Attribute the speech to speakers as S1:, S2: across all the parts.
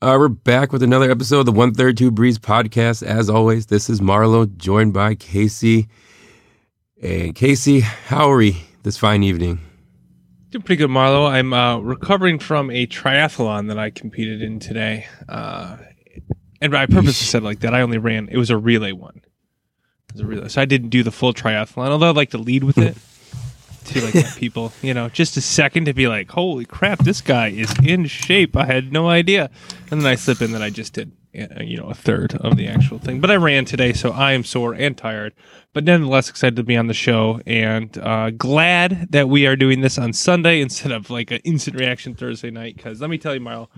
S1: Uh, we're back with another episode of the 132 Breeze podcast. As always, this is Marlo, joined by Casey. And Casey, how are we this fine evening?
S2: Doing pretty good, Marlo. I'm uh, recovering from a triathlon that I competed in today. Uh, and I purposely said like that. I only ran, it was a relay one. It was a relay. So I didn't do the full triathlon, although I'd like to lead with it to like people, you know, just a second to be like, holy crap, this guy is in shape. I had no idea. And then I slip in that I just did, uh, you know, a third of the actual thing. But I ran today, so I am sore and tired, but nonetheless excited to be on the show and uh, glad that we are doing this on Sunday instead of like an instant reaction Thursday night. Because let me tell you, Marl,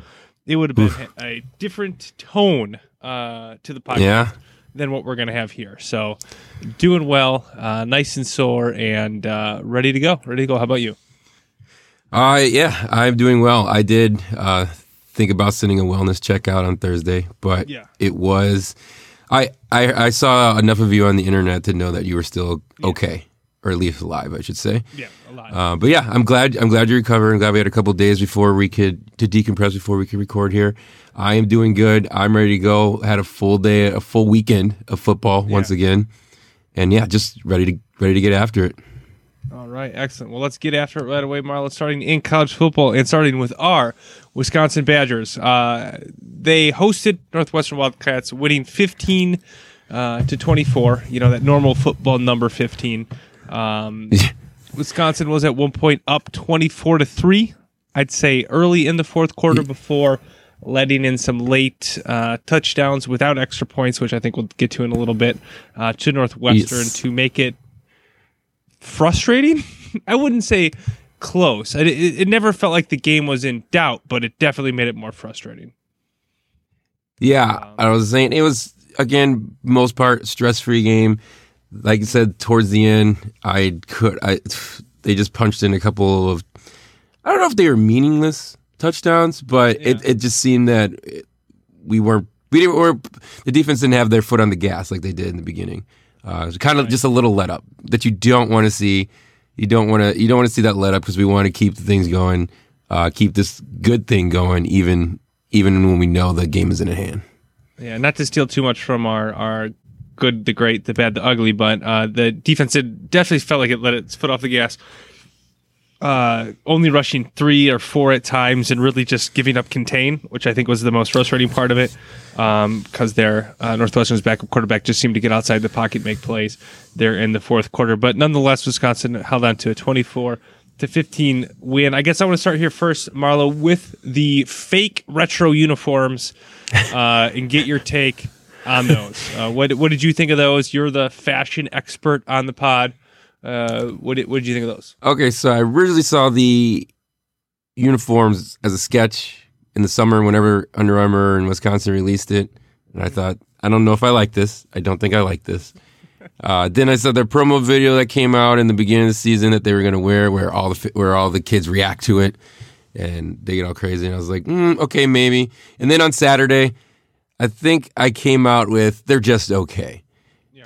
S2: it would have been a different tone uh, to the podcast.
S1: Yeah.
S2: Than what we're going to have here. So, doing well, uh, nice and sore, and uh, ready to go. Ready to go. How about you?
S1: Uh, yeah, I'm doing well. I did uh, think about sending a wellness checkout on Thursday, but
S2: Yeah.
S1: it was. I, I I saw enough of you on the internet to know that you were still okay, or at least alive, I should say.
S2: Yeah, a lot.
S1: Uh, but yeah, I'm glad. I'm glad you recovered. I'm glad we had a couple days before we could to decompress before we could record here. I am doing good. I'm ready to go. Had a full day, a full weekend of football once again, and yeah, just ready to ready to get after it.
S2: All right, excellent. Well, let's get after it right away, Marlon. Starting in college football and starting with our Wisconsin Badgers. Uh, they hosted Northwestern Wildcats, winning 15 uh, to 24. You know that normal football number 15. Um, Wisconsin was at one point up 24 to three. I'd say early in the fourth quarter before letting in some late uh, touchdowns without extra points, which I think we'll get to in a little bit, uh, to Northwestern
S1: Yes.
S2: to make it frustrating. I wouldn't say close. It, it, it never felt like the game was in doubt, but it definitely made it more frustrating.
S1: Yeah, I was saying it was again most part stress free game. Like I said, towards the end, I could I they just punched in a couple of I don't know if they were meaningless touchdowns, but it,
S2: Yeah.
S1: it just seemed that it- we weren't we didn't or the defense didn't have their foot on the gas like they did in the beginning. Uh, it was kind of just a little let up that you don't want to see. You don't want to you don't want to see that let up because we want to keep the things going, uh, keep this good thing going even even when we know the game is in hand.
S2: Yeah, not to steal too much from our our good, the great, the bad, the ugly, but uh, the defense did definitely felt like it let its foot off the gas. Uh, only rushing three or four at times and really just giving up contain, which I think was the most frustrating part of it. Because their uh, Northwestern's backup quarterback just seemed to get outside the pocket, make plays there in the fourth quarter. But nonetheless, Wisconsin held on to a 24 to 15 win. I guess I want to start here first, Marlo, with the fake retro uniforms uh, and get your take on those. Uh, what what did you think of those? You're the fashion expert on the pod. Uh, what did, what did you think of those?
S1: Okay, so I originally saw the uniforms as a sketch in the summer whenever Under Armour in Wisconsin released it. And I thought, I don't know if I like this. I don't think I like this. Uh, then I saw their promo video that came out in the beginning of the season that they were going to wear, where all the where all the kids react to it, and they get all crazy. And I was like, mm, okay, maybe. And then on Saturday, I think I came out with they're just okay.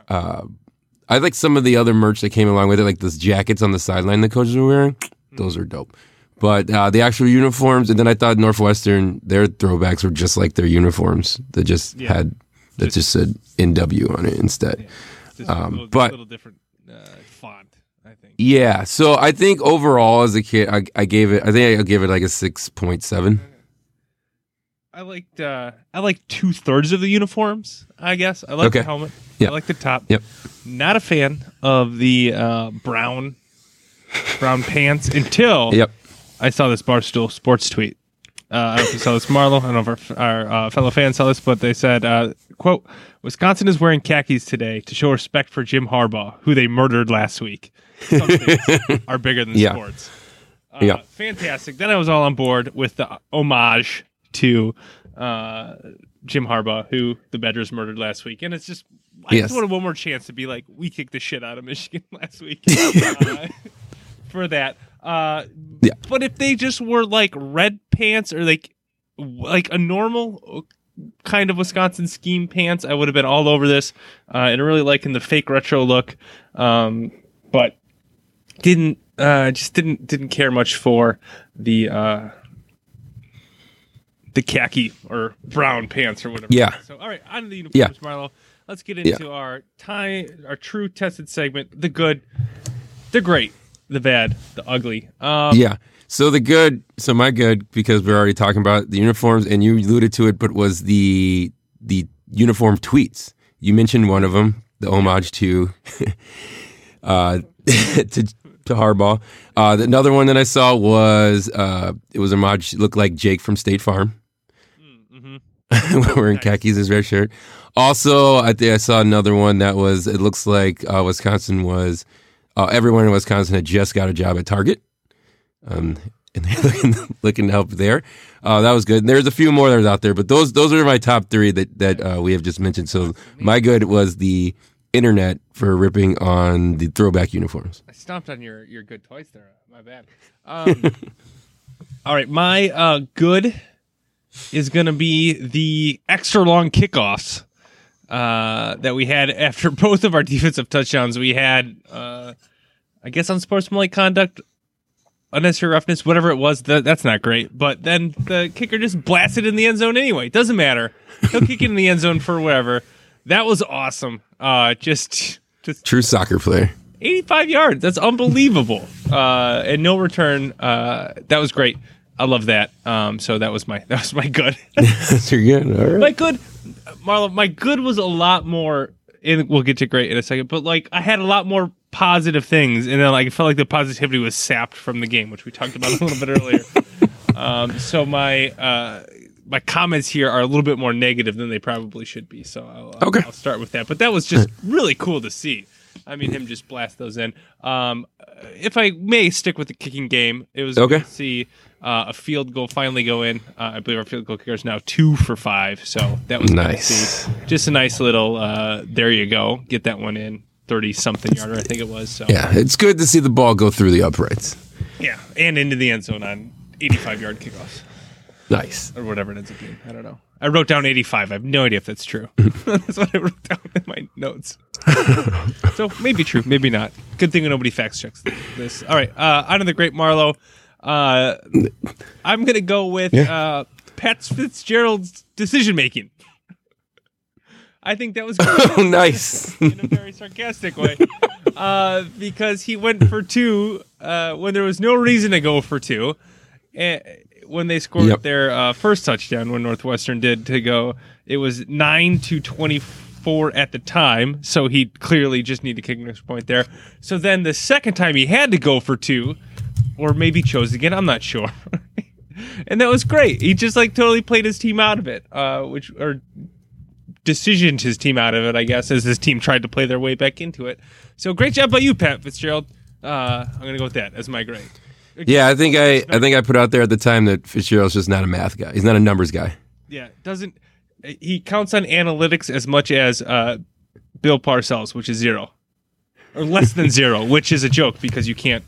S1: Uh, I like some of the other merch that came along with it, like those jackets on the sideline the coaches were wearing. Those are dope. But uh, the actual uniforms, and then I thought Northwestern, their throwbacks were just like their uniforms that just
S2: Yeah.
S1: had that just said NW on it instead.
S2: Just
S1: Um,
S2: a little,
S1: but-
S2: little different uh, font, I think.
S1: Yeah, so I think overall as a kid, I, I gave it. I think I gave it like a six point seven.
S2: I liked uh, I liked two thirds of the uniforms. I guess I like
S1: Okay.
S2: the helmet.
S1: Yeah.
S2: I like the top.
S1: Yep.
S2: Not a fan of the uh, brown brown pants until
S1: Yep.
S2: I saw this Barstool Sports tweet. Uh, I don't know if you saw this, Marlo. I don't know if our, our uh, fellow fans saw this, but they said, uh, "quote Wisconsin is wearing khakis today to show respect for Jim Harbaugh, who they murdered last week. Some are bigger than
S1: Yeah.
S2: sports. Uh,
S1: Yeah.
S2: fantastic. Then I was all on board with the homage to uh, Jim Harbaugh, who the Badgers murdered last week, and it's just I
S1: Yes.
S2: just wanted one more chance to be like, we kicked the shit out of Michigan last week. Uh, for that. Uh,
S1: Yeah.
S2: But if they just were like red pants or like like a normal kind of Wisconsin scheme pants, I would have been all over this uh, and really liking the fake retro look. Um, but didn't uh, just didn't didn't care much for the uh, the khaki or brown pants or whatever.
S1: Yeah.
S2: So all right, on the uniforms,
S1: Yeah.
S2: Marlo. Let's get into our time, our true tested segment. The good, the great, the bad, the ugly. Um,
S1: Yeah. So the good, so my good, because we're already talking about the uniforms, and you alluded to it, but was the the uniform tweets. You mentioned one of them, the homage to uh, to to Harbaugh. Uh, another one that I saw was uh, it was a homage. Looked like Jake from State Farm. wearing khakis his red shirt. Also, I think I saw another one that was. It looks like uh, Wisconsin was. Uh, everyone in Wisconsin had just got a job at Target, um, and they're looking, looking to help there. Uh, that was good. And there's a few more that are out there, but those those are my top three that that uh, we have just mentioned. So my good was the internet for ripping on the throwback uniforms.
S2: I stomped on your your good twice there. My bad. Um, all right, my uh, good is going to be the extra long kickoffs uh, that we had after both of our defensive touchdowns. We had, uh, I guess, unsportsmanlike conduct, unnecessary roughness, whatever it was. That, that's not great. But then the kicker just blasted in the end zone anyway. Doesn't matter. He'll kick it in the end zone for whatever. That was awesome. Uh, just, just
S1: True soccer player.
S2: 85 yards. That's unbelievable. Uh, and no return. Uh, that was great. I love that. Um, so that was my that was my good.
S1: That's your good. All right.
S2: my good, Marlon. My good was a lot more. And we'll get to great in a second. But like, I had a lot more positive things, and then like, I felt like the positivity was sapped from the game, which we talked about a little bit earlier. Um, so my uh, my comments here are a little bit more negative than they probably should be. So I'll, uh,
S1: Okay.
S2: I'll start with that. But that was just really cool to see. I mean, him just blast those in. Um, if I may stick with the kicking game, it was
S1: Okay.
S2: good to see uh, a field goal finally go in. Uh, I believe our field goal kicker is now two for five. So that was
S1: Nice.
S2: Just a nice little. Uh, there you go. Get that one in. Thirty something yarder, I think it was. So
S1: Yeah, it's good to see the ball go through the uprights.
S2: yeah, and into the end zone on eighty-five yard kickoffs
S1: Nice.
S2: or whatever it ends up being. I don't know. I wrote down 85. I have no idea if that's true. that's what I wrote down in my notes. so maybe true, maybe not. Good thing nobody fact checks this. All right, uh, on to the great Marlowe. Uh, I'm gonna go with uh, Pat Fitzgerald's decision making. I think that was
S1: Oh, nice.
S2: in a very sarcastic way, uh, because he went for two uh, when there was no reason to go for two. And when they scored
S1: Yep.
S2: their uh, first touchdown, when Northwestern did to go, it was nine to twenty-four at the time. So he clearly just needed to kick an extra point there. So then the second time he had to go for two, or maybe chose again. I'm not sure. and that was great. He just like totally played his team out of it, uh, which or decisioned his team out of it, I guess, as his team tried to play their way back into it. So great job by you, Pat Fitzgerald. Uh, I'm gonna go with that as my grade.
S1: Yeah, I think I, I think I put out there at the time that Fitzgerald's just not a math guy. He's not a numbers guy.
S2: Yeah, doesn't he counts on analytics as much as uh, Bill Parcells, which is zero, or less than zero, which is a joke because you can't.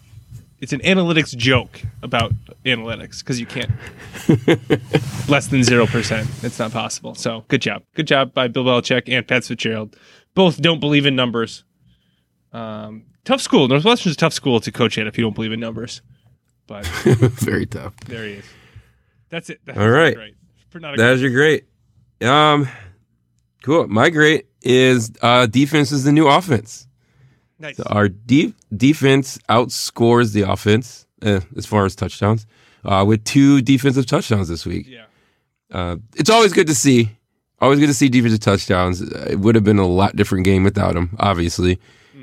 S2: It's an analytics joke about analytics because you can't less than zero percent. It's not possible. So good job, good job by Bill Belichick and Pat Fitzgerald. Both don't believe in numbers. Um, tough school. Northwestern's a tough school to coach at if you don't believe in numbers. But
S1: Very tough.
S2: there he is. That's it. That's
S1: All right.
S2: Great. For not a
S1: That is your great. Um, cool. My great is uh, defense is the new offense.
S2: Nice.
S1: So our de- defense outscores the offense uh, as far as touchdowns uh, with two defensive touchdowns this week.
S2: Yeah.
S1: Uh, it's always good to see. Always good to see defensive touchdowns. It would have been a lot different game without them, obviously.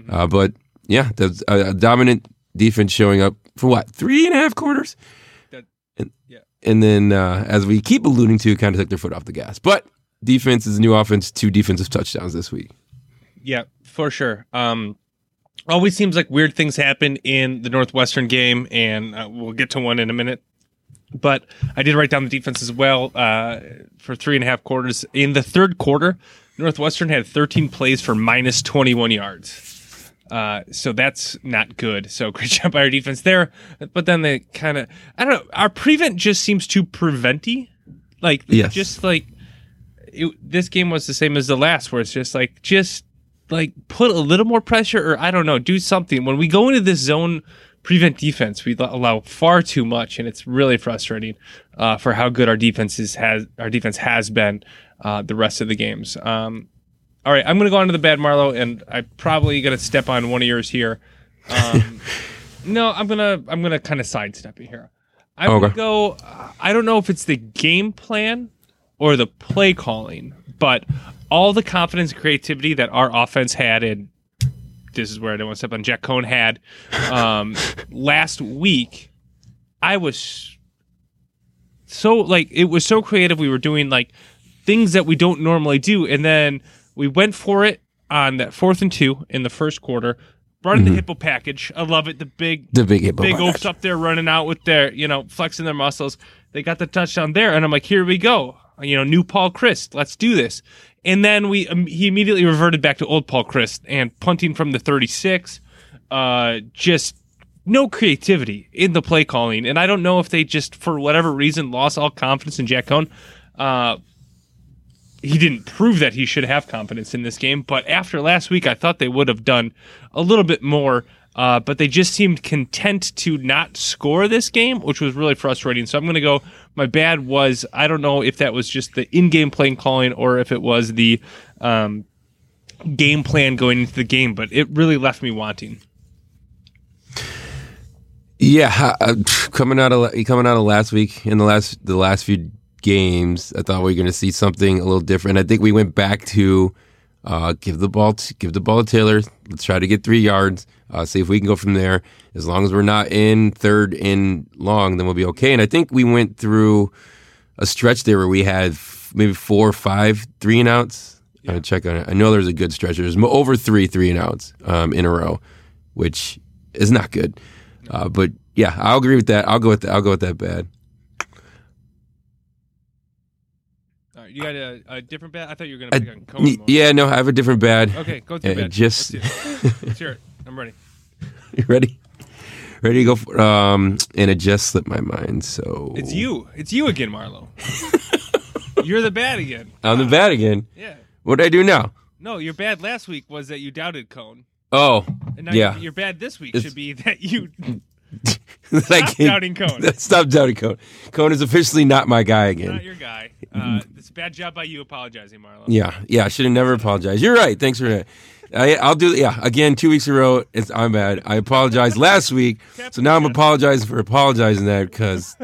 S1: Uh, but yeah, the a, a dominant defense showing up for what three and a half quarters,
S2: That-
S1: and
S2: yeah.
S1: and then uh, as we keep alluding to, kind of took their foot off the gas. But defense is the new offense. Two defensive touchdowns this week.
S2: Yeah, for sure. Um, always seems like weird things happen in the Northwestern game, and uh, we'll get to one in a minute. But I did write down the defense as well uh, for three and a half quarters. In the third quarter, Northwestern had 13 plays for minus 21 yards. Uh, so that's not good. So great job by our defense there. But then they kind of, I don't know, our prevent just seems too preventy. Like,
S1: Yes.
S2: just like it, this game was the same as the last, where it's just like, just like put a little more pressure, or I don't know, do something. When we go into this zone prevent defense. We allow far too much, and it's really frustrating uh, for how good our defense is, has our defense has been uh, the rest of the games. Um, all right, I'm going to go on to the bad Marlowe, and I'm probably going to step on one of yours here. Um, no, I'm gonna I'm gonna kind of sidestep it here. I'm
S1: Okay.
S2: gonna go. I don't know if it's the game plan or the play calling, but all the confidence and creativity that our offense had in this is where I don't want to step on Jack Coan had um, last week. I was so like it was so creative. We were doing like things that we don't normally do, and then we went for it on that fourth and two in the first quarter. Running the hippo package, I love it. The big
S1: The big hippo
S2: big oafs up there running out with their, you know, flexing their muscles. They got the touchdown there, and I'm like, here we go. You know, new Paul Chryst, let's do this. And then we um, he immediately reverted back to old Paul Chryst and punting from the 36. Uh, just no creativity in the play calling, and I don't know if they just for whatever reason lost all confidence in Jack Coan. Uh, he didn't prove that he should have confidence in this game. But after last week, I thought they would have done a little bit more. Uh, but they just seemed content to not score this game, which was really frustrating. So I'm going to go. My bad was I don't know if that was just the in-game playing calling or if it was the um, game plan going into the game, but it really left me wanting.
S1: Yeah, uh, coming out of coming out of last week in the last the last few games, I thought we were going to see something a little different. I think we went back to uh, give the ball to, give the ball to Taylor. Let's try to get three yards. Uh, see if we can go from there. As long as we're not in third and long, then we'll be okay. And I think we went through a stretch there where we had f- maybe four or five three and outs. I'm gonna check on it. I know there's a good stretch. There's over three three and outs um, in a row, which is not good. Uh, but yeah, I'll agree with that. I'll go with that. I'll go with that bad.
S2: All right, you got a, a different bad? I thought you were going to pick on Coan.
S1: yeah, no, I have a different bad.
S2: Okay, go through
S1: Uh,
S2: bad.
S1: just-
S2: Let's. Let's hear it. I'm ready.
S1: You ready? Ready to go? For, um, and it just slipped my mind. So
S2: It's you. It's you again, Marlo. You're the bad again.
S1: I'm the bad again.
S2: Yeah.
S1: What did I do now?
S2: No, your bad last week was that you doubted Coan.
S1: Oh,
S2: And now
S1: Yeah.
S2: your bad this week
S1: It's-
S2: should be that you stop doubting Coan.
S1: Stop doubting Coan. Coan is officially not my guy again.
S2: Not your guy. Uh, it's a bad job by you apologizing, Marlo.
S1: Yeah, yeah. I should have never apologized. You're right. Thanks for that. I, I'll do. Yeah, again, two weeks in a row. It's I'm bad. I apologized last week, so now I'm apologizing for apologizing that because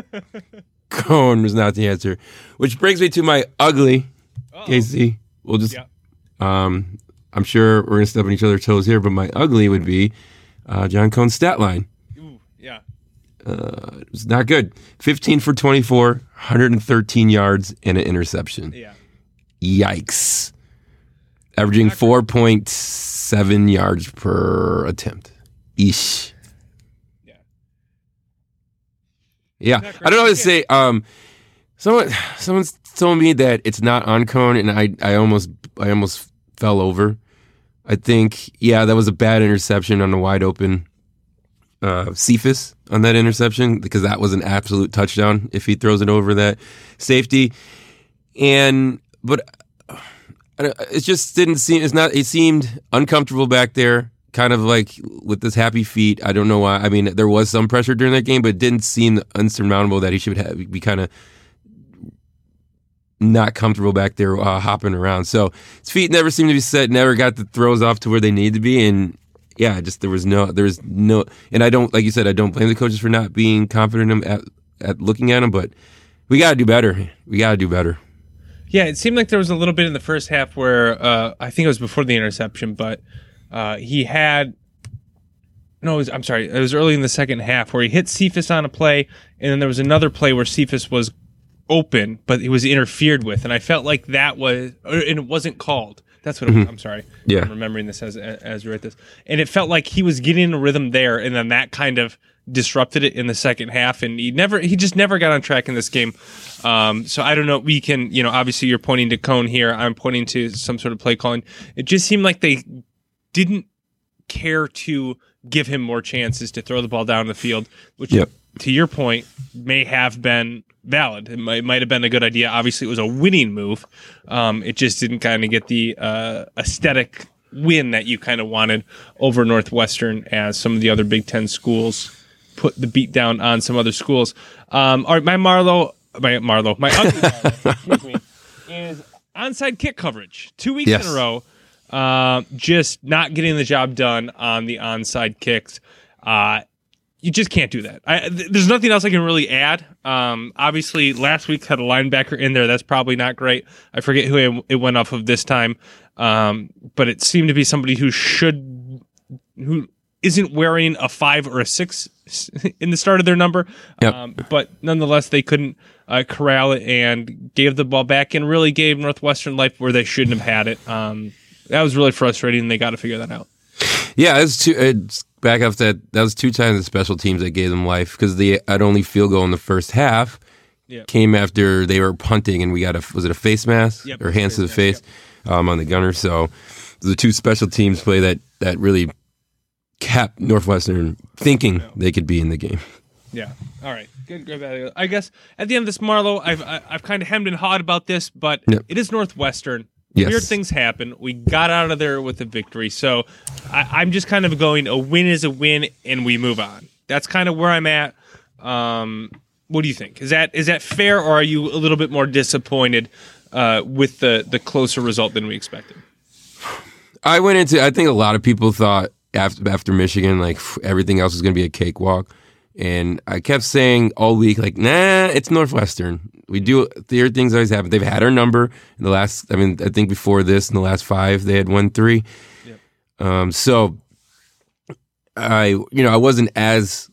S1: Coan was not the answer. Which brings me to my ugly,
S2: Uh-oh.
S1: Casey. We'll just.
S2: Yeah.
S1: Um, I'm sure we're gonna step on each other's toes here, but my ugly would be uh, John Coan's stat line.
S2: Ooh, yeah.
S1: Uh, it was not good. 15 for 24, 113 yards, and an interception.
S2: Yeah.
S1: Yikes. Averaging 4.7 yards per attempt. Ish.
S2: Yeah.
S1: Yeah. I don't know what to say. Um, someone, someone's told me that it's not on Coan, and I, I almost, I almost fell over. I think, yeah, that was a bad interception on the wide open uh, Cephus on that interception because that was an absolute touchdown if he throws it over that safety. And but it just didn't seem. It's not. It seemed uncomfortable back there, kind of like with his happy feet. I don't know why. I mean, there was some pressure during that game, but it didn't seem unsurmountable that he should have be kind of not comfortable back there uh, hopping around. So his feet never seemed to be set. Never got the throws off to where they need to be, and yeah, just there was no, there was no, and I don't like you said, I don't blame the coaches for not being confident in him at, at looking at him, but we got to do better. We got to do better.
S2: Yeah, it seemed like there was a little bit in the first half where uh, I think it was before the interception, but uh, he had no, it was, I'm sorry, it was early in the second half where he hit Cephus on a play, and then there was another play where Cephus was open, but he was interfered with, and I felt like that was, and it wasn't called. That's what it was. I'm sorry.
S1: Yeah.
S2: I'm remembering this as as we write this, and it felt like he was getting a rhythm there, and then that kind of disrupted it in the second half, and he never, he just never got on track in this game. Um, so I don't know. We can, you know, obviously you're pointing to Coan here. I'm pointing to some sort of play calling. It just seemed like they didn't care to give him more chances to throw the ball down the field, which,
S1: Yep.
S2: to your point, may have been valid. It might, might have been a good idea. Obviously, it was a winning move. Um, it just didn't kind of get the uh, aesthetic win that you kind of wanted over Northwestern as some of the other Big Ten schools put the beat down on some other schools. Um, all right, my Marlowe, my Marlowe, my ugly Marlowe, excuse me, is onside kick coverage. Two weeks
S1: Yes.
S2: in a row, uh, just not getting the job done on the onside kicks. Uh, you just can't do that. I, th- there's nothing else I can really add. Um, obviously, last week had a linebacker in there. That's probably not great. I forget who it, it went off of this time, um, but it seemed to be somebody who should, who isn't wearing a five or a six in the start of their number.
S1: Yep.
S2: Um, but nonetheless, they couldn't uh, corral it and gave the ball back and really gave Northwestern life where they shouldn't have had it. Um, that was really frustrating. They got to figure that out.
S1: Yeah, it's two. It's back up that that was two times the special teams that gave them life because they had only field goal in the first half.
S2: Yep.
S1: Came after they were punting and we got a was it a face mask
S2: Yep,
S1: or hands to the
S2: face
S1: face um, on the gunner. So the two special teams play that that really kept Northwestern thinking they could be in the game.
S2: Yeah. All right. Good. Good. I guess at the end of this, Marlowe, I've I- I've kind of hemmed and hawed about this, but
S1: Yep.
S2: it is Northwestern.
S1: Yes.
S2: Weird things happen. We got out of there with a victory, so I, I'm just kind of going. A win is a win, and we move on. That's kind of where I'm at. Um, what do you think? Is that is that fair, or are you a little bit more disappointed uh, with the the closer result than we expected?
S1: I went into. I think a lot of people thought after after Michigan, like everything else was going to be a cakewalk, and I kept saying all week, like, nah, it's Northwestern. We do their things always happen. They've had our number in the last. I mean, I think before this, in the last five, they had won three. Um, so I, you know, I wasn't as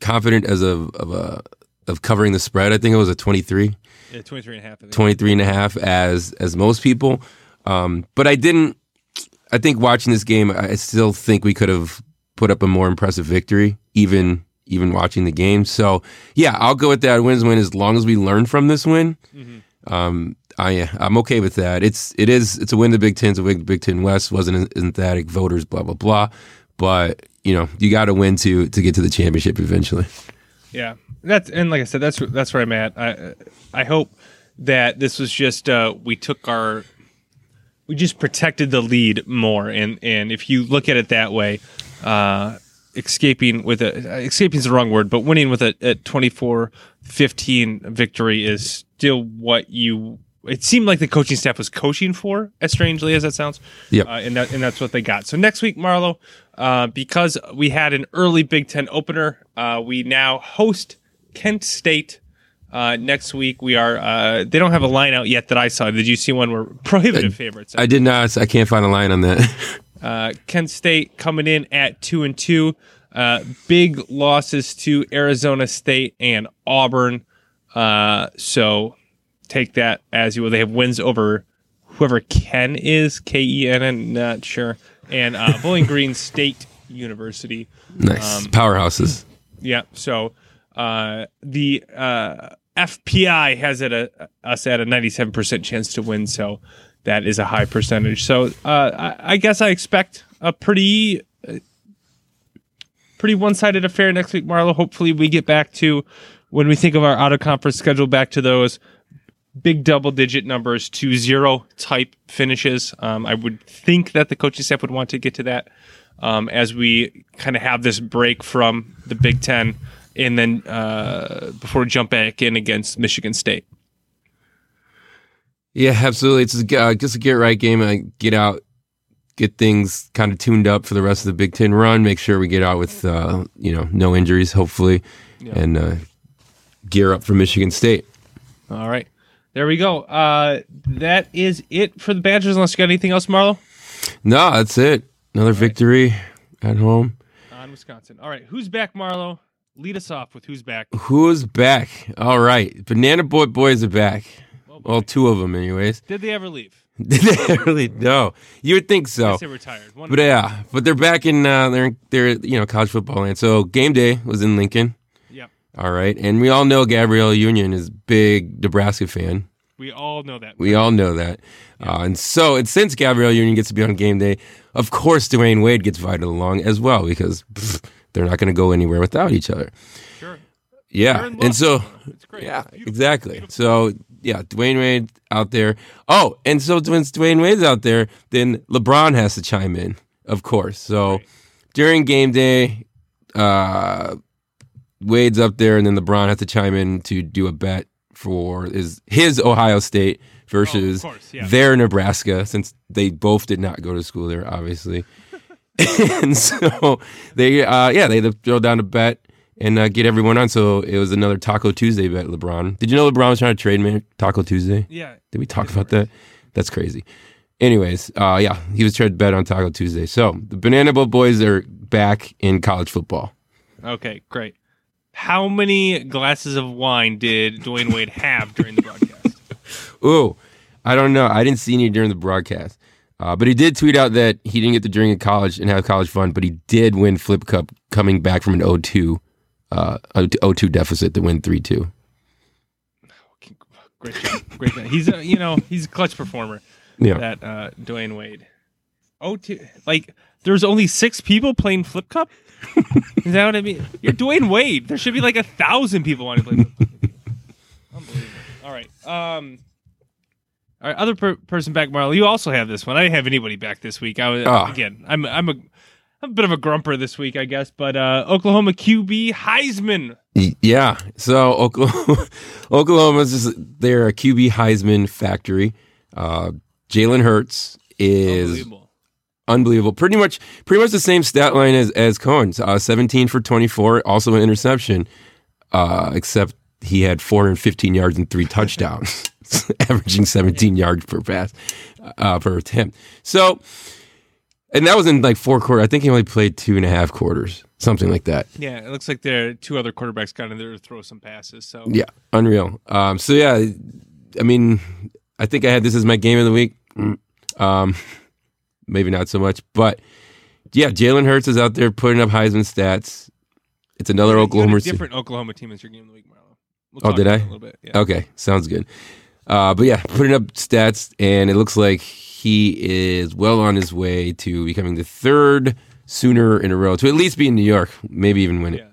S1: confident as of of a of covering the spread. I think it was a twenty three.
S2: Yeah, 23 and a half.
S1: 23 and a half as as most people um, but i didn't i think watching this game i still think we could have put up a more impressive victory even even watching the game so yeah i'll go with that wins win as long as we learn from this win um, I, I'm okay with that. It's it is it's a win. The Big Ten, it's a win. The Big Ten West wasn't synthetic voters, blah blah blah. But you know you got to win to to get to the championship eventually.
S2: Yeah, that's and like I said, that's that's where I'm at. I I hope that this was just uh, we took our we just protected the lead more, and and if you look at it that way, uh, escaping with a escaping is the wrong word, but winning with a, a 24-15 victory is still what you. It seemed like the coaching staff was coaching for, as strangely as that sounds.
S1: Yep.
S2: Uh, and that and that's what they got. So next week, Marlo, uh, because we had an early Big Ten opener, uh, we now host Kent State. Uh, next week we are. Uh, they don't have a line out yet that I saw. Did you see one? We're prohibitive favorites.
S1: I did not. I can't find a line on that.
S2: Uh, Kent State coming in at two and two. Uh, big losses to Arizona State and Auburn. Uh, so take that as you will. They have wins over whoever Ken is, K E N N, not sure, and uh, Bowling Green State University.
S1: nice powerhouses.
S2: Yeah. So uh, the uh, FPI has it a, us at a 97% chance to win. So that is a high percentage. So uh, I, I guess I expect a pretty. uh, Pretty one-sided affair next week, Marlo. Hopefully, we get back to when we think of our out-of-conference schedule, back to those big double-digit numbers to zero type finishes. Um, I would think that the coaching staff would want to get to that um, as we kind of have this break from the Big Ten, and then uh, before we jump back in against Michigan State.
S1: Yeah, absolutely. It's a, uh, just a get right game. I get out, get things kind of tuned up for the rest of the Big Ten run. Make sure we get out with uh, you know no injuries, hopefully, and uh, gear up for Michigan State.
S2: All right, there we go. Uh, that is it for the Badgers. Unless you got anything else, Marlo,
S1: No, that's it. Another victory at home.
S2: on Wisconsin. All right, who's back, Marlo? Lead us off with who's back.
S1: Who's back? All right, Banana Boat boys are back. Well, two of them, anyways.
S2: Did they ever leave?
S1: Did they really? No, you would think so.
S2: They retired. One
S1: But yeah, but they're back in uh, they're they're you know college football land. So game day was in Lincoln.
S2: Yep.
S1: All right, and we all know Gabrielle Union is big Nebraska fan.
S2: We all know that.
S1: We all know that, uh, and so and since Gabrielle Union gets to be on game day, of course Dwyane Wade gets invited along as well because pff, they're not going to go anywhere without each other.
S2: Sure.
S1: Yeah, and so
S2: It's great.
S1: yeah,
S2: Beautiful.
S1: exactly. So yeah, Dwyane Wade out there. Oh, and so when Dwyane Wade's out there, then LeBron has to chime in, of course. So
S2: Right.
S1: during game day, uh, Wade's up there, and then LeBron has to chime in to do a bet for his his Ohio State versus
S2: Oh, course, yeah.
S1: their Nebraska, since they both did not go to school there, obviously. and so they, uh, yeah, they had to throw down a bet and uh, get everyone on. So it was another Taco Tuesday bet. LeBron, did you know LeBron was trying to trademark Taco Tuesday?
S2: Yeah.
S1: Did we talk about that? That's crazy. Anyways, uh, yeah, he was trying to bet on Taco Tuesday. So the Banana Boat Boys are back in college football.
S2: Okay, great. How many glasses of wine did Dwyane Wade have during the broadcast?
S1: Ooh, I don't know. I didn't see any during the broadcast. Uh, but he did tweet out that he didn't get to drink in college and have college fun, but he did win Flip Cup coming back from an 0-2, uh, 0-2 deficit to win 3-2.
S2: Great job. Great job. He's a, you know, he's a clutch performer.
S1: Yeah.
S2: That uh Dwyane Wade. Oh, two, like there's only six people playing Flip Cup. Is that what I mean? You're Dwyane Wade. There should be like a thousand people wanting to play Flip Cup. Unbelievable. All right. Um. All right. Other per- person back, Marlo. You also have this one. I didn't have anybody back this week. I was
S1: Ah.
S2: again. I'm I'm a I'm a bit of a grumper this week, I guess. But uh Oklahoma QB Heisman.
S1: Yeah. So Oklahoma, Oklahoma's just, they're a QB Heisman factory. Uh, Jalen Hurts is
S2: Unbelievable.
S1: unbelievable. Pretty much, pretty much the same stat line as as Coan's. Uh, Seventeen for twenty four, also an interception. Uh, except he had four hundred fifteen yards and three touchdowns, averaging seventeen yards per pass uh, per attempt. So, and that was in like four quarters. I think he only played two and a half quarters, something like that.
S2: Yeah, it looks like there are two other quarterbacks got in there to throw some passes. So
S1: Yeah, unreal. Um, so yeah, I mean, I think I had this as my game of the week. Um, maybe not so much, but yeah, Jalen Hurts is out there putting up Heisman stats. It's another
S2: You got a
S1: Oklahoma.
S2: different Oklahoma team is your game of the week, Marlo. We'll
S1: Oh, did I?
S2: little bit. Yeah.
S1: Okay, sounds good. Uh, but yeah, putting up stats, and it looks like he is well on his way to becoming the third Sooner in a row to at least be in New York, maybe even win it.
S2: Yeah.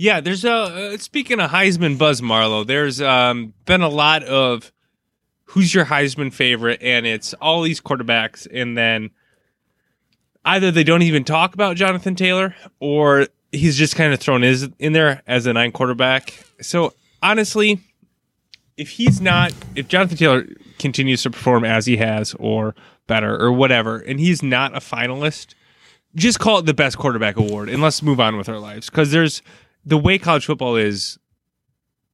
S2: Yeah, there's a uh, speaking of Heisman buzz, Marlowe. There's um, been a lot of who's your Heisman favorite, and it's all these quarterbacks, and then either they don't even talk about Jonathan Taylor, or he's just kind of thrown is in there as a nine quarterback. So honestly, if he's not, if Jonathan Taylor continues to perform as he has, or better, or whatever, and he's not a finalist, just call it the best quarterback award and let's move on with our lives. Because there's the way college football is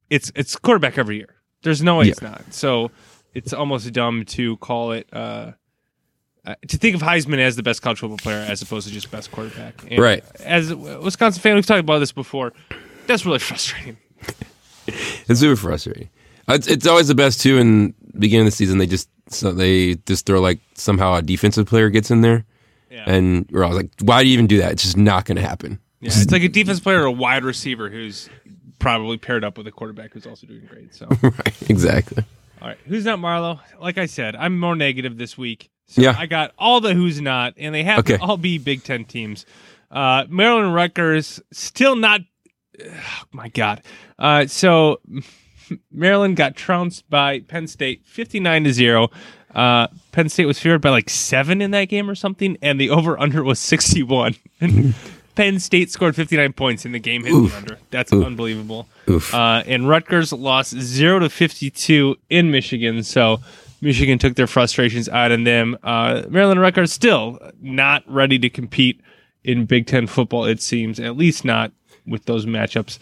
S2: it's it's quarterback every year. There's no way it's not. So it's almost dumb to call it uh uh, to think of Heisman as the best college football player as opposed to just best quarterback. And
S1: Right.
S2: As a Wisconsin fan, we've talked about this before. That's really frustrating.
S1: It's super frustrating. It's, it's always the best too. In the beginning of the season, they just so they just throw like somehow a defensive player gets in there,
S2: Yeah.
S1: and we're all like, why do you even do that? It's just not going to happen.
S2: Yeah, it's like a defense player or a wide receiver who's probably paired up with a quarterback who's also doing great. So,
S1: right? Exactly.
S2: all right, who's not Marlowe? Like I said, I'm more negative this week. So
S1: Yeah.
S2: I got all the who's not, and they have
S1: Okay.
S2: to all be Big Ten teams. Uh, Maryland Rutgers still not. Oh my God. Uh, so Maryland got trounced by Penn State, 59 to zero. Uh, Penn State was favored by like seven in that game or something, and the over under was 61. Penn State scored 59 points in the game hit the under. That's unbelievable.
S1: Oof.
S2: Uh, and Rutgers lost 0 to 52 in Michigan. So Michigan took their frustrations out on them. Uh, Maryland Rutgers still not ready to compete in Big Ten football, it seems, at least not with those matchups.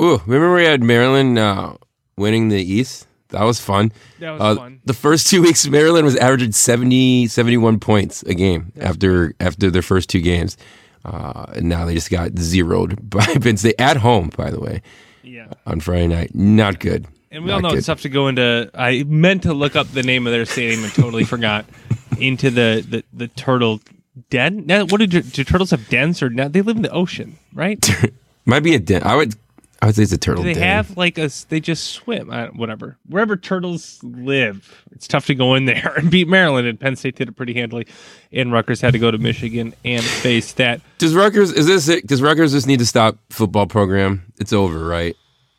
S1: Ooh, remember we had Maryland uh, winning the East? That was fun.
S2: That was
S1: Uh,
S2: fun.
S1: The first two weeks, Maryland was averaging 70, 71 points a game after after their first two games. Uh, and now they just got zeroed by Penn State at home, by the way,
S2: Yeah.
S1: on Friday night. Not good.
S2: And we all know
S1: good.
S2: it's tough to go into. I meant to look up the name of their stadium and totally forgot. Into the, the, the turtle den. Now, what do, do turtles have dens or not? They live in the ocean, right?
S1: Might be a den. I would I would say it's a turtle
S2: Do they
S1: den.
S2: have like a. They just swim. Whatever. Wherever turtles live, it's tough to go in there and beat Maryland. And Penn State did it pretty handily. And Rutgers had to go to Michigan and face that.
S1: Does Rutgers is this it? Does Rutgers just need to stop football program? It's over, right?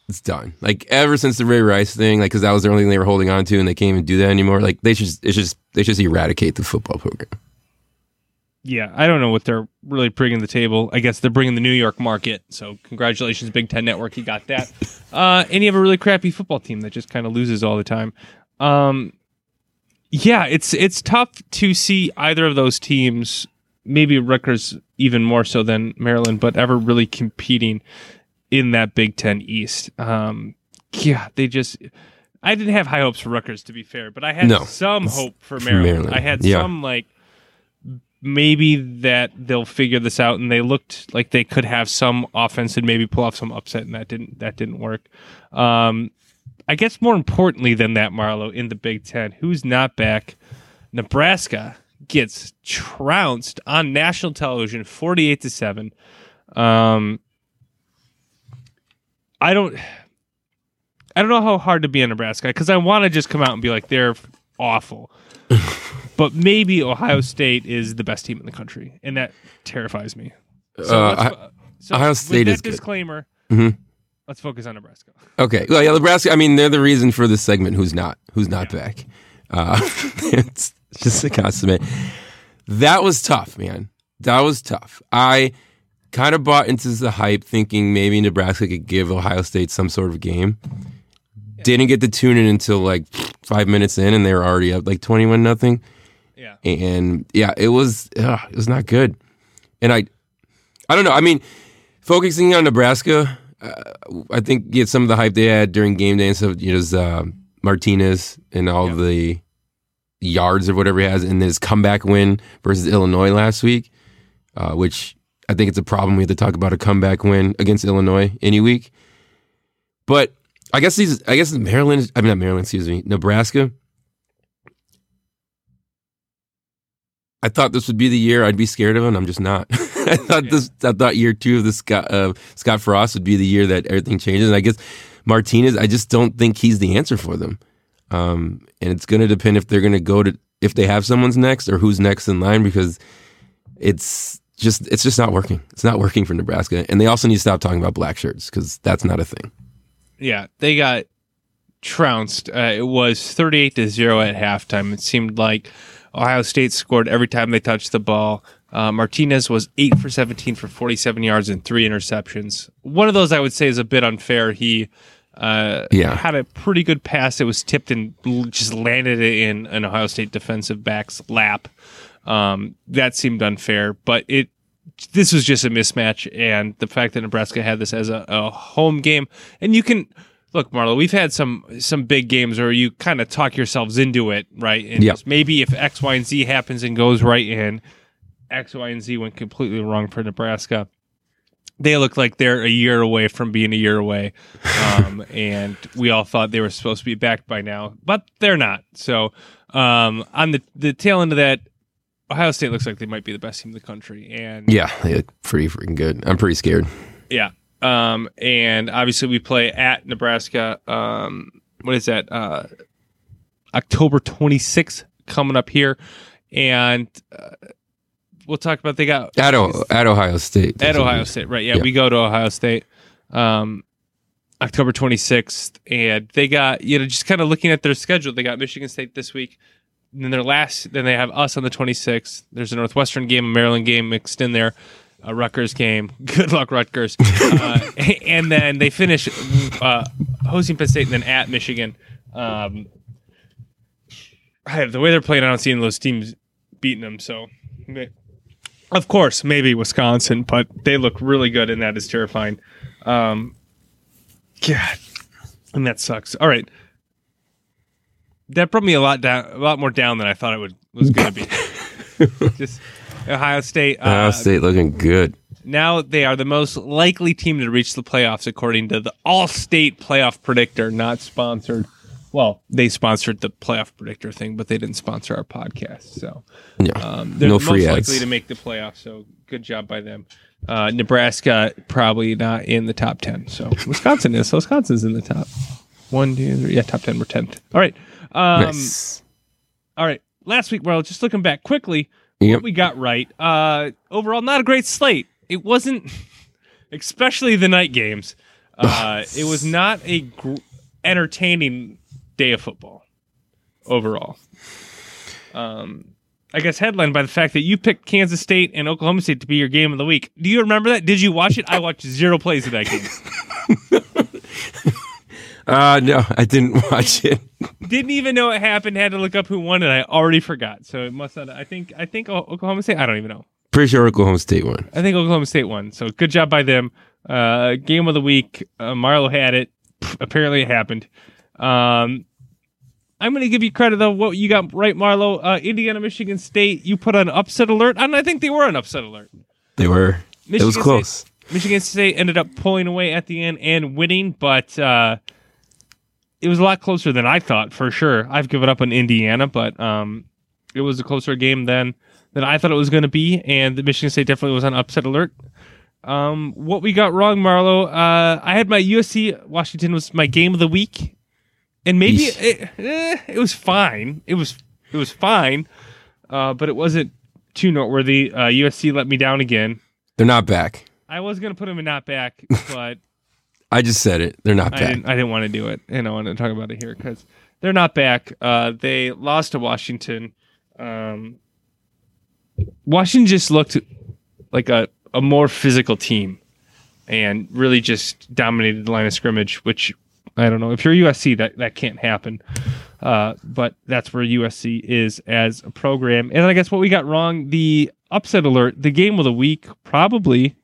S1: It's done. Like ever since the Ray Rice thing, like because that was the only thing they were holding on to, and they can't even do that anymore. Like they just, it's just they just eradicate the football program.
S2: yeah, I don't know what they're really bringing to the table. I guess they're bringing the New York market. So congratulations, Big Ten Network, you got that. Uh, and you have a really crappy football team that just kind of loses all the time. Um, yeah, it's it's tough to see either of those teams, maybe Rutgers even more so than Maryland, but ever really competing in that Big Ten East. Um, yeah, they just. I didn't have high hopes for Rutgers, to be fair, but I had
S1: No,
S2: some hope for Maryland.
S1: Maryland,
S2: I had
S1: yeah.
S2: some like maybe that they'll figure this out, and they looked like they could have some offense and maybe pull off some upset, and that didn't that didn't work. Um, I guess more importantly than that, Marlo in the Big Ten, who's not back? Nebraska gets trounced on national television, forty-eight to seven. Um, I don't, I don't know how hard to be in Nebraska because I want to just come out and be like they're awful, but maybe Ohio State is the best team in the country, and that terrifies me. So,
S1: Uh,
S2: so
S1: Ohio
S2: with
S1: State
S2: that
S1: is
S2: disclaimer.
S1: Mhm.
S2: Let's focus on Nebraska.
S1: Okay. Well, yeah, Nebraska. I mean, they're the reason for this segment. Who's not? Who's not back? Uh, it's just a consummate. That was tough, man. That was tough. I kind of bought into the hype, thinking maybe Nebraska could give Ohio State some sort of game. Didn't get to tune in until like five minutes in, and they were already up like twenty-one nothing.
S2: Yeah.
S1: and yeah, it was ugh, it was not good. And I, I don't know. I mean, focusing on Nebraska, uh, I think yeah, some of the hype they had during game day and stuff. You know, uh, Martinez and all
S2: Yeah.
S1: the yards or whatever he has, and his comeback win versus Illinois last week, uh, which I think it's a problem. We have to talk about a comeback win against Illinois any week. But I guess these, I guess Maryland. I mean, not Maryland. Excuse me, Nebraska. I thought this would be the year I'd be scared of, and I'm just not. I thought this. I thought year two of the Scott uh, Scott Frost would be the year that everything changes. And I guess Martinez, I just don't think he's the answer for them. Um, and it's going to depend if they're going to go to if they have someone's next or who's next in line because it's just it's just not working. It's not working for Nebraska, and they also need to stop talking about black shirts because that's not a thing.
S2: Yeah, they got trounced. Uh, it was 38 to 0 at halftime. It seemed like Ohio State scored every time they touched the ball. Uh, Martinez was 8 for 17 for 47 yards and three interceptions. One of those I would say is a bit unfair. He uh,
S1: Yeah.
S2: had a pretty good pass. It was tipped and just landed it in an Ohio State defensive back's lap. Um, that seemed unfair, but it this was just a mismatch, and the fact that Nebraska had this as a, a home game, and you can look, Marlo, we've had some some big games where you kind of talk yourselves into it, right? And
S1: Yep.
S2: maybe if X, Y, and Z happens and goes right in, X, Y, and Z went completely wrong for Nebraska. They look like they're a year away from being a year away, um, and we all thought they were supposed to be back by now, but they're not. So um, on the the tail end of that, Ohio State looks like they might be the best team in the country, and
S1: Yeah, they look pretty freaking good. I'm pretty scared.
S2: yeah. Um, and obviously we play at Nebraska. Um, what is that? Uh, October 26th coming up here. And uh, we'll talk about they got
S1: At, o- at Ohio State.
S2: at Ohio State, right? Yeah,
S1: Yeah.
S2: we go to Ohio State. Um, October 26th, and they got you know just kind of looking at their schedule. They got Michigan State this week. Then their last, then they have us on the 26th. There's a Northwestern game, a Maryland game mixed in there, a Rutgers game. Good luck, Rutgers. uh, and then they finish uh, hosting Penn State and then at Michigan. Um, the way they're playing, I don't see those teams beating them. So, of course, maybe Wisconsin, but they look really good, and that is terrifying. Um, God, and that sucks. All right, that brought me a lot down, a lot more down than I thought it would was going to be. Just Ohio State. Uh,
S1: Ohio State looking good.
S2: now they are the most likely team to reach the playoffs according to the Allstate Playoff Predictor, not sponsored. Well, they sponsored the Playoff Predictor thing, but they didn't sponsor our podcast. So
S1: Yeah.
S2: um, they're
S1: No
S2: the most likely to make the playoffs. So good job by them. Uh, Nebraska probably not in the top ten. So Wisconsin is. So Wisconsin's in the top one, two, three. Yeah, top ten. We're tenth. All right. Um,
S1: nice.
S2: All right. Last week, well, just looking back quickly,
S1: Yep.
S2: what we got right. Uh, overall, not a great slate. It wasn't, especially the night games. Uh, it was not a gr- entertaining day of football overall. Um, I guess, headlined by the fact that you picked Kansas State and Oklahoma State to be your game of the week. Do you remember that? Did you watch it? I watched zero plays of that game.
S1: Uh, no, I didn't watch it.
S2: Didn't even know it happened. Had to look up who won, and I already forgot. So it must not. I think. I think Oklahoma State. I don't even know.
S1: Pretty sure Oklahoma State won.
S2: I think Oklahoma State won. So good job by them. Uh, game of the week. Uh, Marlo had it. Pff, apparently, it happened. Um, I'm going to give you credit though. What you got right, Marlo? Uh, Indiana, Michigan State. You put on upset alert, and I think they were on upset alert.
S1: They were.
S2: Michigan
S1: it was close.
S2: State, Michigan State ended up pulling away at the end and winning, but uh, it was a lot closer than I thought for sure. I've given up on Indiana, but um, it was a closer game than than I thought it was going to be, and the Michigan State definitely was on upset alert. Um, what we got wrong, Marlo? Uh, I had my USC Washington was my game of the week, and maybe it, eh, it was fine. It was it was fine, uh, but it wasn't too noteworthy. Uh, USC let me down again.
S1: They're not back.
S2: I was gonna put them in not back, but
S1: I just said it. They're not
S2: I
S1: back.
S2: didn't. I didn't want to do it, and I want to talk about it here because they're not back. Uh, they lost to Washington. Um, Washington just looked like a, a more physical team, and really just dominated the line of scrimmage. Which I don't know if you're USC, that that can't happen. Uh, but that's where USC is as a program. And I guess what we got wrong, the upset alert, the game of the week, probably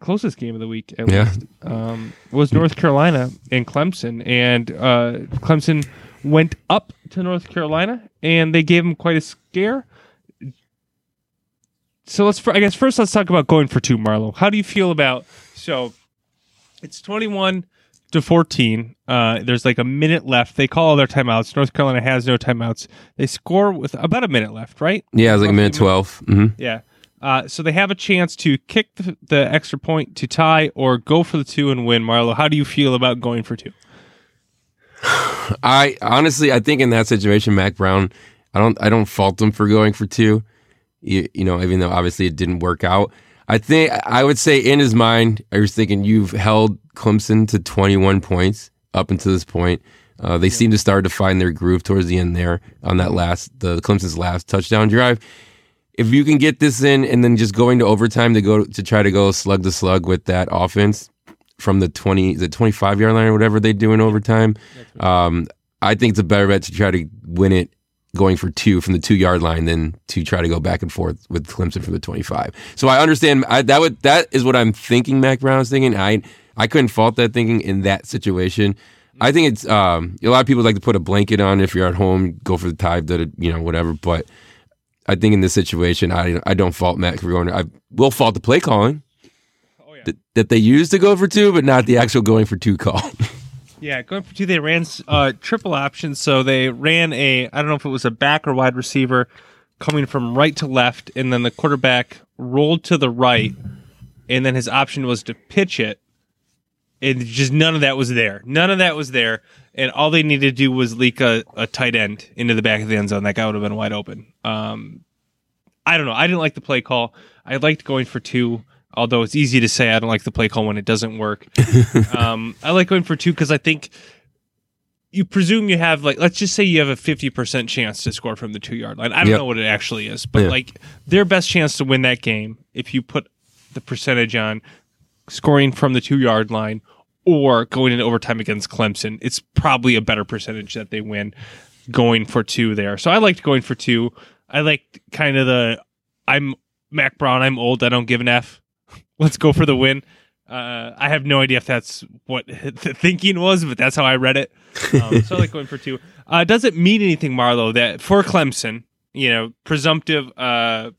S2: closest game of the week at
S1: Yeah.
S2: least, um, was North Carolina and Clemson. And uh, Clemson went up to North Carolina and they gave them quite a scare. So let's, I guess, first let's talk about going for two, Marlo. How do you feel about so? It's twenty-one to fourteen. Uh, there's like a minute left. They call all their timeouts. North Carolina has no timeouts. They score with about a minute left, right?
S1: yeah, it was like a minute
S2: Roughly
S1: 12. hmm
S2: Yeah. Uh, so they have a chance to kick the, the extra point to tie or go for the two and win. Marlo, how do you feel about going for two?
S1: I honestly, I think in that situation, Mack Brown, I don't, I don't fault him for going for two. You, you know, even though obviously it didn't work out. I think I would say in his mind, I was thinking you've held Clemson to 21 points up until this point. Uh, they seem to start to find their groove towards the end there on that last, the Clemson's last touchdown drive. If you can get this in and then just going to overtime to go to try to go slug to slug with that offense from the 20, the 25 yard line or whatever they do in overtime, um, I think it's a better bet to try to win it going for two from the two yard line than to try to go back and forth with Clemson from the 25. So I understand I, that would that is what I'm thinking Mack Brown's thinking. I I couldn't fault that thinking in that situation. I think it's um, a lot of people like to put a blanket on if you're at home, go for the tie, that you know whatever. But I think in this situation, I I don't fault Mack for going. I will fault the play calling
S2: Oh, yeah.
S1: that, that they used to go for two, but not the actual going for two call.
S2: Yeah, going for two, they ran uh, triple options. So they ran a, I don't know if it was a back or wide receiver coming from right to left, and then the quarterback rolled to the right, and then his option was to pitch it. And just none of that was there. None of that was there. And all they needed to do was leak a, a tight end into the back of the end zone. That guy would have been wide open. Um, I don't know. I didn't like the play call. I liked going for two, although it's easy to say I don't like the play call when it doesn't work. um, I like going for two because I think you presume you have like let's just say you have a 50% chance to score from the two yard line. I don't
S1: Yep.
S2: know what it actually is, but
S1: Yeah.
S2: like their best chance to win that game if you put the percentage on scoring from the two yard line or going into overtime against Clemson, it's probably a better percentage that they win going for two there. So I liked going for two. I liked kind of the I'm Mack Brown, I'm old, I don't give an F. Let's go for the win. Uh, I have no idea if that's what the thinking was, but that's how I read it. Um, so I like going for two. Uh, does it mean anything, Marlo, that for Clemson, you know, presumptive uh,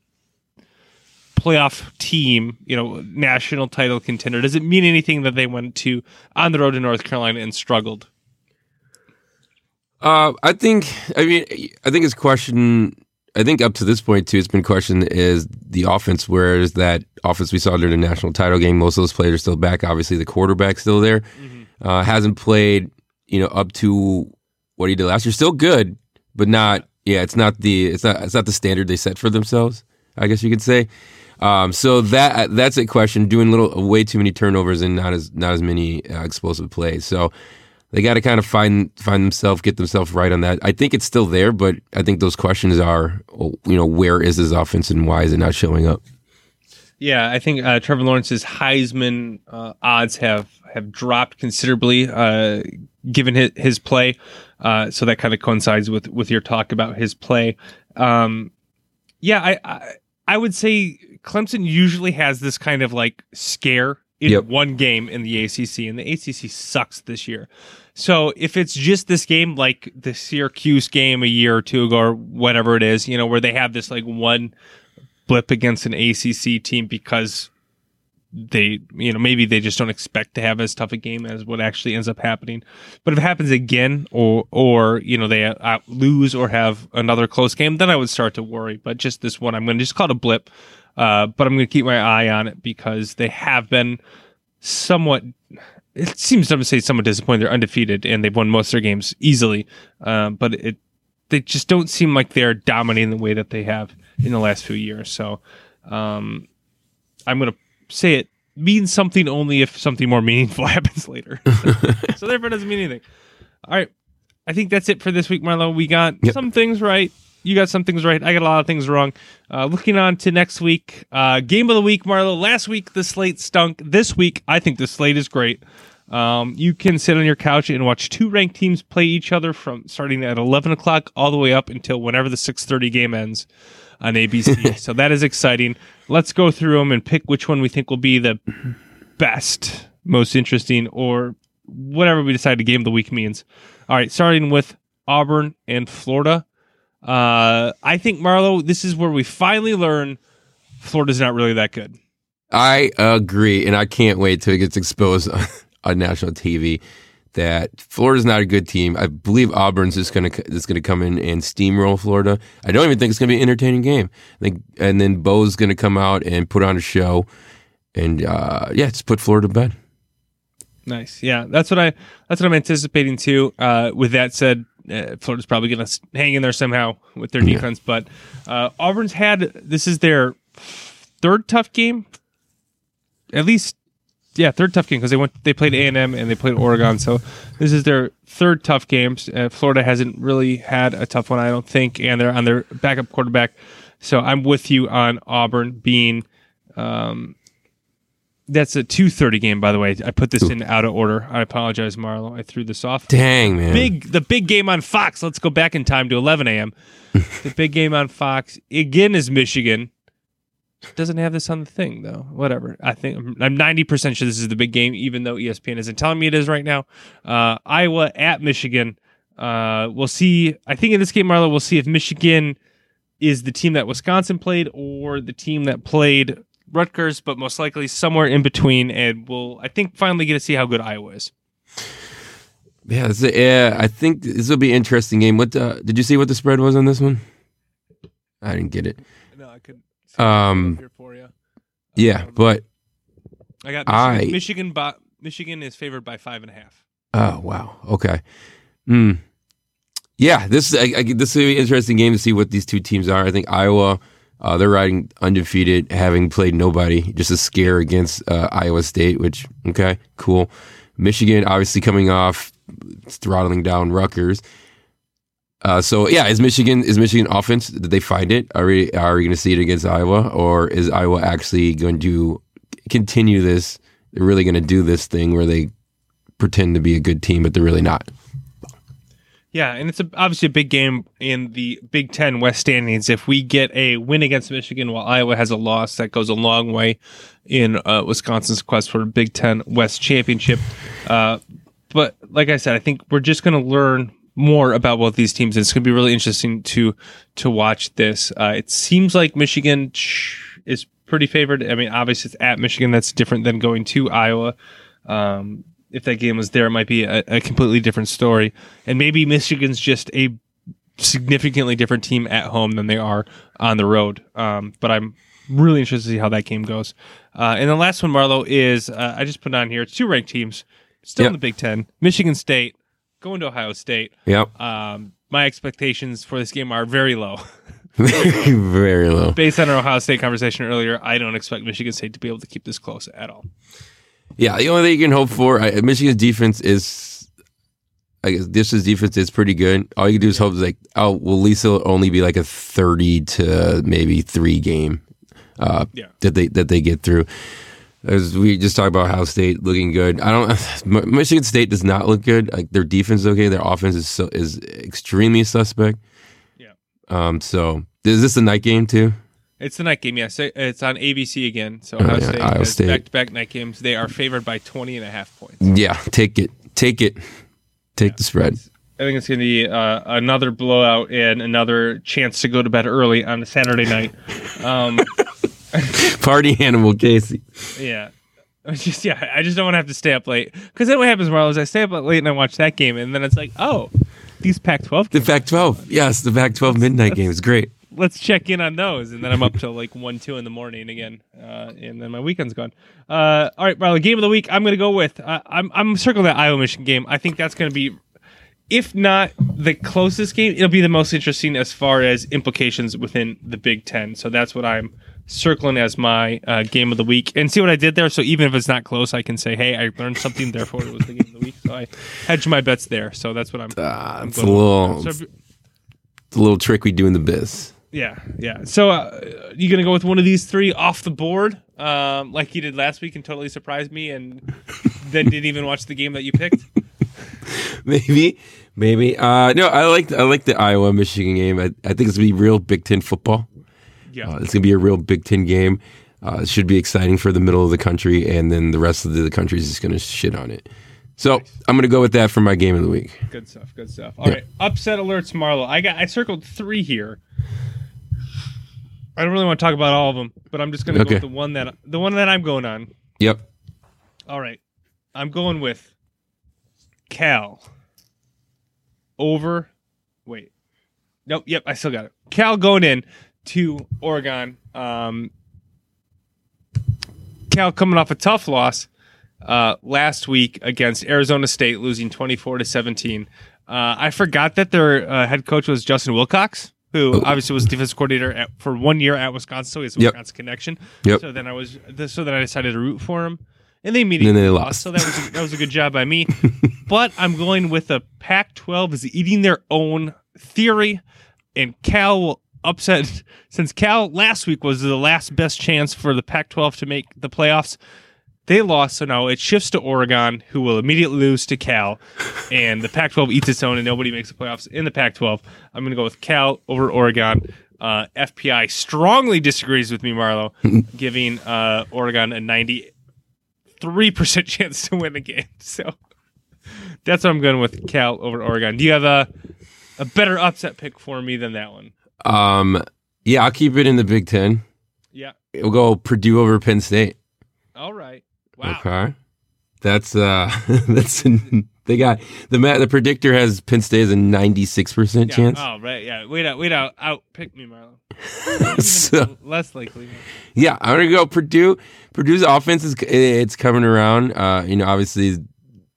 S2: playoff team, you know, national title contender, does it mean anything that they went to on the road to North Carolina and struggled?
S1: Uh, I think. I mean, I think it's question. I think up to this point too, it's been questioned is the offense. Where is that offense we saw during the national title game? Most of those players are still back. Obviously, the quarterback's still there. Uh, hasn't played, you know, up to what he did last year. Still good, but not. Yeah, it's not the. It's not. It's not the standard they set for themselves. I guess you could say. Um, so that that's a question. Doing little way too many turnovers and not as not as many uh, explosive plays. So they got to kind of find find themselves, get themselves right on that. I think it's still there, but I think those questions are, you know, where is his offense and why is it not showing up?
S2: Yeah, I think uh, Trevor Lawrence's Heisman uh, odds have have dropped considerably uh, given his, his play. Uh, so that kind of coincides with with your talk about his play. Um, yeah, I, I I would say Clemson usually has this kind of like scare in yep. one game in the ACC, and the ACC sucks this year. So if it's just this game, like the Syracuse game a year or two ago, or whatever it is, you know, where they have this like one blip against an ACC team because they, you know, maybe they just don't expect to have as tough a game as what actually ends up happening. But if it happens again, or or you know they uh, lose or have another close game, then I would start to worry. But just this one, I'm going to just call it a blip. Uh, but I'm going to keep my eye on it because they have been somewhat. It seems to say somewhat disappointed. They're undefeated and they've won most of their games easily, uh, but it they just don't seem like they're dominating the way that they have in the last few years. So um, I'm going to say it means something only if something more meaningful happens later. so therefore, it doesn't mean anything. All right. I think that's it for this week, Marlo. We got yep. some things right, you got some things right. I got a lot of things wrong. Uh, looking on to next week, uh, game of the week, Marlo. Last week the slate stunk. This week I think the slate is great. Um, you can sit on your couch and watch two ranked teams play each other from starting at 11 o'clock all the way up until whenever the 6:30 game ends on ABC. so that is exciting. Let's go through them and pick which one we think will be the best, most interesting, or whatever we decide the game of the week means. All right, starting with Auburn and Florida. Uh, I think Marlo, this is where we finally learn Florida's not really that good.
S1: I agree, and I can't wait till it gets exposed on, on national TV that Florida's not a good team. I believe Auburn's just gonna is gonna come in and steamroll Florida. I don't even think it's gonna be an entertaining game. I think, and then Bo's gonna come out and put on a show, and uh, yeah, just put Florida to bed.
S2: Nice, yeah, that's what I that's what I'm anticipating too. Uh, with that said, uh, Florida's probably going to hang in there somehow with their defense. Yeah. But uh, Auburn's had this is their third tough game, at least. Yeah, third tough game because they went they played A and M and they played Oregon, so this is their third tough games. Uh, Florida hasn't really had a tough one, I don't think, and they're on their backup quarterback. So I'm with you on Auburn being um, that's a 2:30 game, by the way. I put this Ooh. in out of order. I apologize, Marlo. I threw this off.
S1: Dang man!
S2: Big the big game on Fox. Let's go back in time to 11 a.m. the big game on Fox again is Michigan. Doesn't have this on the thing though. Whatever. I think I'm 90 percent sure this is the big game, even though ESPN isn't telling me it is right now. Uh, Iowa at Michigan. Uh, we'll see. I think in this game, Marlo, we'll see if Michigan is the team that Wisconsin played or the team that played Rutgers, but most likely somewhere in between. And we'll, I think, finally get to see how good Iowa is.
S1: Yeah, yeah. I think this will be an interesting game. What uh, did you see? What the spread was on this one? I didn't get it.
S2: No, I could.
S1: Um,
S2: here for you.
S1: Yeah, um, but
S2: I got Michigan. I, Michigan, bo- Michigan is favored by five and a half.
S1: Oh wow. Okay. Hmm. Yeah, this I, I, this will be an interesting game to see what these two teams are. I think Iowa uh, they're riding undefeated, having played nobody, just a scare against uh, Iowa State, which, okay, cool. Michigan, obviously coming off throttling down Rutgers. Uh, so yeah, is Michigan is Michigan offense? Did they find it? Are we are we going to see it against Iowa, or is Iowa actually going to continue this? They're really going to do this thing where they pretend to be a good team, but they're really not.
S2: Yeah, and it's a, obviously a big game in the Big Ten West standings. If we get a win against Michigan while Iowa has a loss, that goes a long way in uh, Wisconsin's quest for a Big Ten West championship. Uh, but like I said, I think we're just going to learn more about both these teams. It's going to be really interesting to to watch this. Uh, it seems like Michigan is pretty favored. I mean, obviously it's at Michigan. That's different than going to Iowa. Um, if that game was there, it might be a, a completely different story. And maybe Michigan's just a significantly different team at home than they are on the road. Um, but I'm really interested to see how that game goes. Uh, and the last one, Marlo, is uh, I just put on here. It's two ranked teams, still yep. in the Big Ten. Michigan State going to Ohio State.
S1: Yep.
S2: Um, my expectations for this game are very low.
S1: very, very low.
S2: Based on our Ohio State conversation earlier, I don't expect Michigan State to be able to keep this close at all.
S1: Yeah, the only thing you can hope for, I, Michigan's defense is I guess this is defense is pretty good. All you can do is hope like, oh, well, Lisa will only be like a thirty to maybe three game uh,
S2: Yeah.
S1: that they that they get through. As we just talked about Ohio State looking good. I don't. Michigan State does not look good. Like their defense is okay. Their offense is so, is extremely suspect.
S2: Yeah.
S1: Um. So is this a night game too?
S2: It's the night game, yes. It's on ABC again. So
S1: Oh,
S2: Ohio
S1: yeah,
S2: State
S1: Iowa State.
S2: back-to-back night games. They are favored by 20 and a half points.
S1: Yeah. Take it. Take it. Take the spread.
S2: I think it's going to be uh, another blowout and another chance to go to bed early on a Saturday night. Um,
S1: Party animal Casey.
S2: yeah. Just yeah, I just don't want to have to stay up late because then what happens, Marlo, is I stay up late and I watch that game, and then it's like, oh, these Pac-12
S1: The
S2: games,
S1: Pac-12. Yes, the Pac-12 midnight game is great.
S2: let's check in on those, and then I'm up till like one, two in the morning again, uh, and then my weekend's gone. Uh, all right, Marlo, game of the week. I'm going to go with uh, I'm I'm circling that Iowa Michigan game. I think that's going to be. If not the closest game, it'll be the most interesting as far as implications within the Big Ten. So that's what I'm circling as my uh, game of the week. And see what I did there. So even if it's not close, I can say, "Hey, I learned something. Therefore, it was the game of the week." So I hedge my bets there. So that's what I'm.
S1: Ah,
S2: I'm
S1: it's a little,
S2: So,
S1: it's a little trick we do in the biz.
S2: yeah, yeah. So uh, you gonna go with one of these three off the board, um, like you did last week, and totally surprised me, and then didn't even watch the game that you picked?
S1: Maybe, maybe. Uh, no, I like I like the Iowa Michigan game. I, I think it's gonna be real Big Ten football.
S2: Yeah,
S1: Uh, it's gonna be a real Big Ten game. Uh, it should be exciting for the middle of the country, and then the rest of the country is just gonna shit on it. So I'm gonna go with that for my game of the week.
S2: good stuff. Good stuff. All right, upset alerts, Marlo. I got I circled three here. I don't really want to talk about all of them, but I'm just gonna go with the one that the one that I'm going on.
S1: Yep.
S2: All right, I'm going with Cal over. Wait, nope. Yep, I still got it. Cal going in to Oregon. Um, Cal coming off a tough loss uh, last week against Arizona State, losing 24 to 17. Uh, I forgot that their uh, head coach was Justin Wilcox, who obviously was defensive coordinator at, for one year at Wisconsin, so he has a
S1: Yep.
S2: Wisconsin connection.
S1: Yep.
S2: So then I was, so then I decided to root for him, and they immediately
S1: And then they
S2: lost.
S1: lost.
S2: So that was a, that was a good job by me. but I'm going with the Pac-12 is eating their own theory, and Cal will upset since Cal last week was the last best chance for the Pac-12 to make the playoffs. They lost, so now it shifts to Oregon, who will immediately lose to Cal, and the Pac-12 eats its own, and nobody makes the playoffs in the Pac-12. I'm going to go with Cal over Oregon. Uh, FPI strongly disagrees with me, Marlo, giving uh, Oregon a 93 percent chance to win the game. So that's what I'm going with Cal over Oregon. Do you have a a better upset pick for me than that one?
S1: Um. Yeah, I'll keep it in the Big Ten.
S2: Yeah.
S1: We'll go Purdue over Penn State.
S2: All right. Wow.
S1: Okay. That's uh. that's they got the the predictor has Penn State as a ninety six percent
S2: Yeah.
S1: chance.
S2: Oh right. Yeah. Wait out. Wait out. Out. Pick me, Marlo.
S1: so
S2: Less likely.
S1: yeah, I'm gonna go Purdue. Purdue's offense is it's coming around. Uh, you know, obviously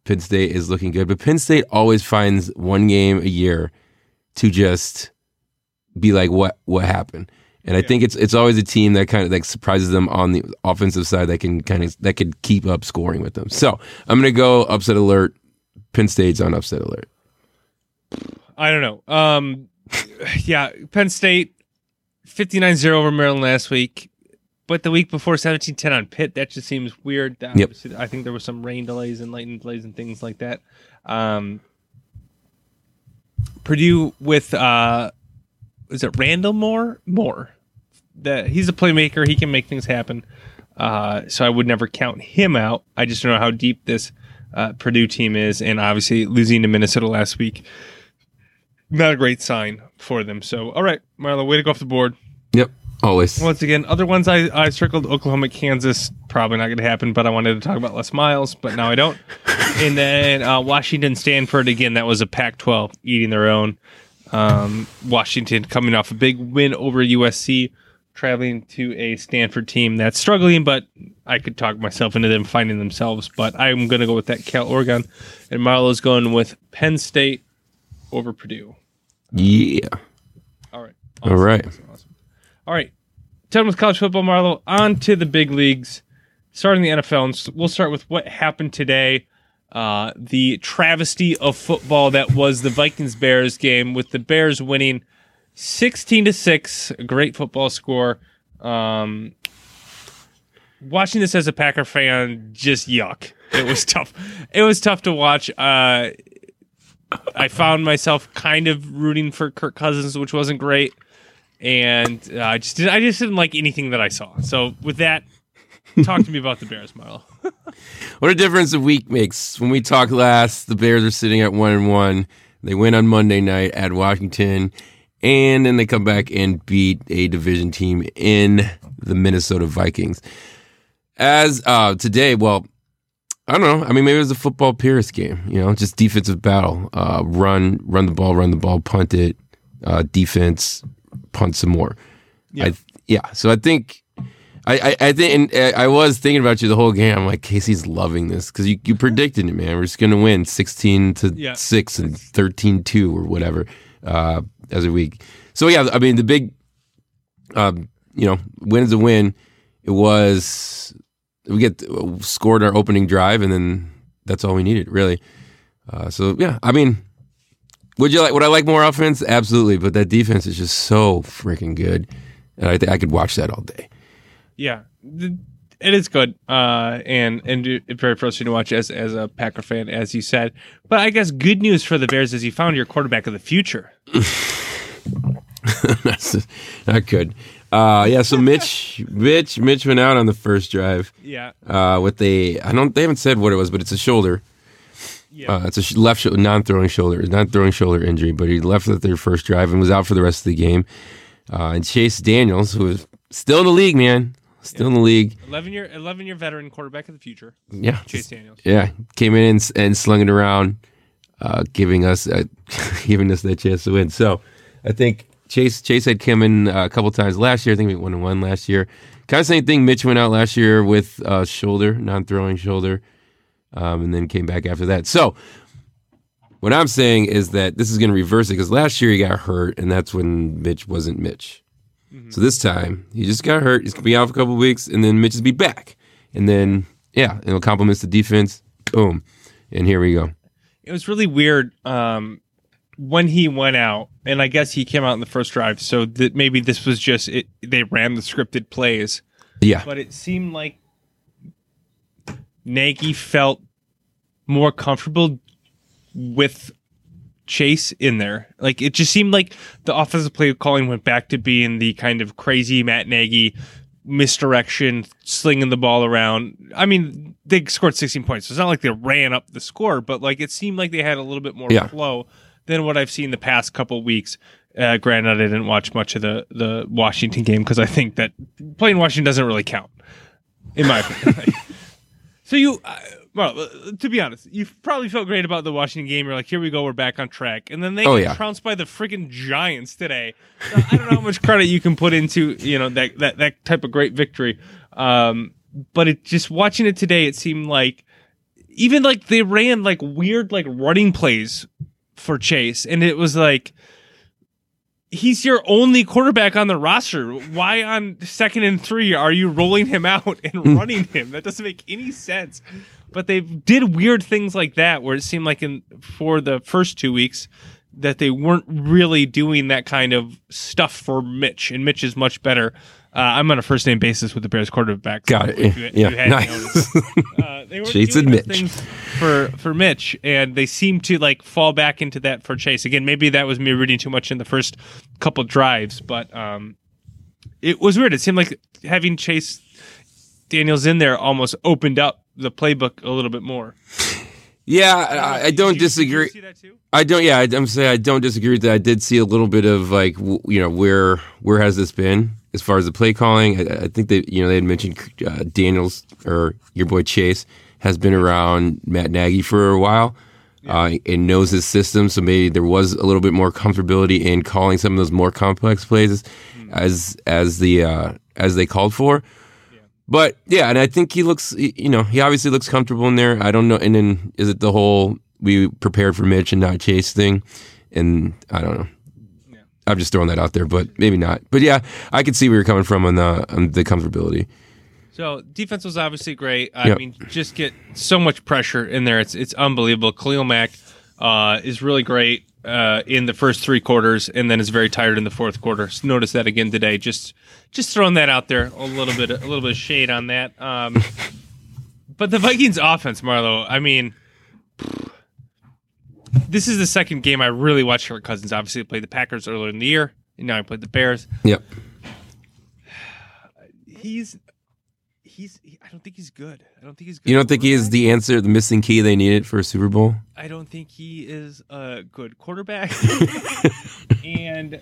S1: Penn State is looking good, but Penn State always finds one game a year to just be like, what what happened? And I think it's it's always a team that kind of like surprises them on the offensive side that can kind of that could keep up scoring with them. So I'm gonna go upset alert. Penn State's on upset alert.
S2: I don't know. Um, yeah, Penn State 59-0 over Maryland last week, but the week before 17-10 on Pitt. That just seems weird.
S1: Yep.
S2: I think there was some rain delays and lightning delays and things like that. Um, Purdue with uh, is it Rondale Moore? Moore. That he's a playmaker. He can make things happen. Uh, so I would never count him out. I just don't know how deep this uh, Purdue team is, and obviously losing to Minnesota last week not a great sign for them. So, all right, Marlo, way to go off the board.
S1: Yep, always.
S2: Once again, other ones I, I circled Oklahoma, Kansas, probably not going to happen, but I wanted to talk about Les Miles, but now I don't. and then uh, Washington, Stanford, again, that was a Pac 12 eating their own. Um, Washington coming off a big win over USC, traveling to a Stanford team that's struggling, but I could talk myself into them finding themselves. But I'm going to go with that Cal Oregon. And Marlo's going with Penn State over Purdue.
S1: Yeah.
S2: All right.
S1: All right.
S2: Awesome, awesome. All right. Done with college football, Marlo. On to the big leagues. Starting the NFL, and we'll start with what happened today. Uh, the travesty of football that was the Vikings Bears game, with the Bears winning sixteen to six. Great football score. Um, watching this as a Packer fan, just yuck. It was tough. It was tough to watch. Uh, I found myself kind of rooting for Kirk Cousins, which wasn't great, and uh, I just did, I just didn't like anything that I saw. So with that, talk to me about the Bears, Marlo.
S1: What a difference a week makes. When we talked last, the Bears are sitting at one and one. They win on Monday night at Washington, and then they come back and beat a division team in the Minnesota Vikings. As uh, today, well, I don't know. I mean, maybe it was a football purist game. You know, just defensive battle. Uh, run, run the ball, run the ball, punt it. Uh, defense, punt some more.
S2: Yeah.
S1: I, yeah. So I think, I, I, I think, and uh, I was thinking about you the whole game. I'm like, Casey's loving this because you, you predicted it, man. We're just gonna win 16 to
S2: Yeah.
S1: six and 13 two or whatever uh, as a week. So yeah, I mean, the big, um, you know, win is a win. It was we get scored our opening drive, and then that's all we needed, really. Uh, so yeah, I mean, would you like? Would I like more offense? Absolutely, but that defense is just so freaking good, and I think I could watch that all day.
S2: Yeah, it is good, uh, and and it's very frustrating to watch as as a Packer fan, as you said. But I guess good news for the Bears is you found your quarterback of the future.
S1: That's not good. Uh, yeah, so Mitch, Mitch, Mitch went out on the first drive
S2: Yeah,
S1: uh, with a. I don't. They haven't said what it was, but it's a shoulder.
S2: yeah,
S1: Uh, it's a sh- left sho- non-throwing shoulder, non-throwing shoulder injury, but he left at their first drive and was out for the rest of the game. Uh, and Chase Daniels, who is still in the league, man, still in the league.
S2: eleven year eleven year veteran quarterback of the future,
S1: Yeah,
S2: Chase Daniels.
S1: yeah, came in and, and slung it around, uh, giving us uh, giving us that chance to win. So, I think Chase Chase had come in uh, a couple times last year. I think we won and one last year. Kind of same thing. Mitch went out last year with uh, shoulder, non-throwing shoulder, um, and then came back after that. So, what I'm saying is that this is going to reverse it because last year he got hurt, and that's when Mitch wasn't Mitch. So this time he just got hurt. He's gonna be out for a couple weeks, and then Mitch will be back, and then yeah, it'll complement the defense. Boom, and here we go.
S2: It was really weird um, when he went out, and I guess he came out in the first drive, so that maybe this was just it. They ran the scripted plays,
S1: Yeah,
S2: but it seemed like Nagy felt more comfortable with Chase in there. Like it just seemed like the offensive play calling went back to being the kind of crazy Matt Nagy misdirection, slinging the ball around. I mean, they scored 16 points. So it's not like they ran up the score, but like it seemed like they had a little bit more
S1: Yeah.
S2: flow than what I've seen the past couple weeks. Uh, granted, I didn't watch much of the the Washington game because I think that playing Washington doesn't really count, in my opinion. so you, uh, well, uh, to be honest, you probably felt great about the Washington game. You're like, here we go, we're back on track, and then they
S1: Oh,
S2: get
S1: yeah.
S2: trounced by the freaking Giants today. So I don't know how much credit you can put into you know that that that type of great victory, um, but it just watching it today, it seemed like even like they ran like weird like running plays for Chase, and it was like he's your only quarterback on the roster. Why on second and three are you rolling him out and running him? That doesn't make any sense. But they did weird things like that where it seemed like in for the first two weeks that they weren't really doing that kind of stuff for Mitch, and Mitch is much better. Uh, I'm on a first name basis with the Bears quarterback. so
S1: got it.
S2: you-
S1: yeah,
S2: you
S1: nice.
S2: Uh, they were
S1: Chase
S2: doing
S1: and Mitch.
S2: things for for Mitch, and they seem to like fall back into that for Chase again. Maybe that was me reading too much in the first couple drives, but um, it was weird. It seemed like having Chase Daniels in there almost opened up the playbook a little bit more.
S1: yeah, I, I don't
S2: you-
S1: disagree.
S2: Did you see that too?
S1: I don't. Yeah, I, I'm saying I don't disagree with that. I did see a little bit of like w- you know where where has this been as far as the play calling. I, I think that you know they had mentioned uh, Daniels or your boy Chase has been around Matt Nagy for a while. Uh, and knows his system, so maybe there was a little bit more comfortability in calling some of those more complex plays as as the uh, as they called for. But yeah, and I think he looks, you know, he obviously looks comfortable in there. I don't know. And then is it the whole we prepared for Mitch and not Chase thing? And I don't know. I'm just throwing that out there, but maybe not. But yeah, I could see where you're coming from on the on the comfortability.
S2: So defense was obviously great. I
S1: Yep.
S2: mean, just get so much pressure in there. It's it's unbelievable. Khalil Mack uh, is really great uh, in the first three quarters, and then is very tired in the fourth quarter. So notice that again today. Just just throwing that out there. A little bit a little bit of shade on that. Um, but the Vikings offense, Marlo. I mean. This is the second game I really watched Kirk Cousins. Obviously, played the Packers earlier in the year, and now I played the Bears.
S1: Yep.
S2: He's I don't think he's good. I don't think he's good.
S1: You don't think he is the answer, the missing key they needed for a Super Bowl?
S2: I don't think he is a good quarterback. and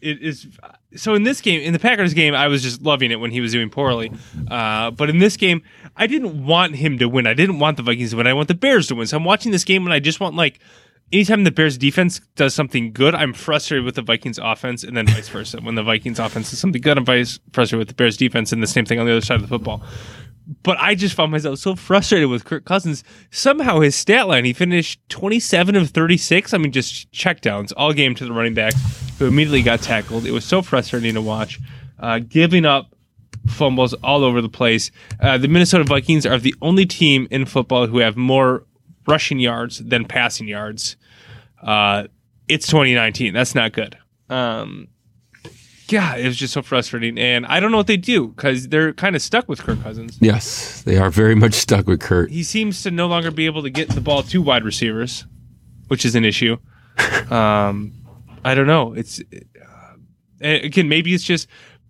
S2: it is so in this game, in the Packers game, I was just loving it when he was doing poorly. Uh, but in this game, I didn't want him to win. I didn't want the Vikings to win. I want the Bears to win. So I'm watching this game and I just want like anytime the Bears defense does something good, I'm frustrated with the Vikings offense, and then vice versa. When the Vikings offense does something good, I'm vice frustrated with the Bears defense, and the same thing on the other side of the football. But I just found myself so frustrated with Kirk Cousins. Somehow his stat line, he finished 27 of 36. I mean, just checkdowns all game to the running back, who immediately got tackled. It was so frustrating to watch. Uh, giving up fumbles all over the place. Uh, the Minnesota Vikings are the only team in football who have more rushing yards than passing yards. Uh, it's 2019. That's not good. Um, God, it was just so frustrating, and I don't know what they do because they're kind of stuck with Kirk Cousins.
S1: Yes, they are very much stuck with Kirk.
S2: He seems to no longer be able to get the ball to wide receivers, which is an issue. Um, I don't know. It's uh, again, maybe it's just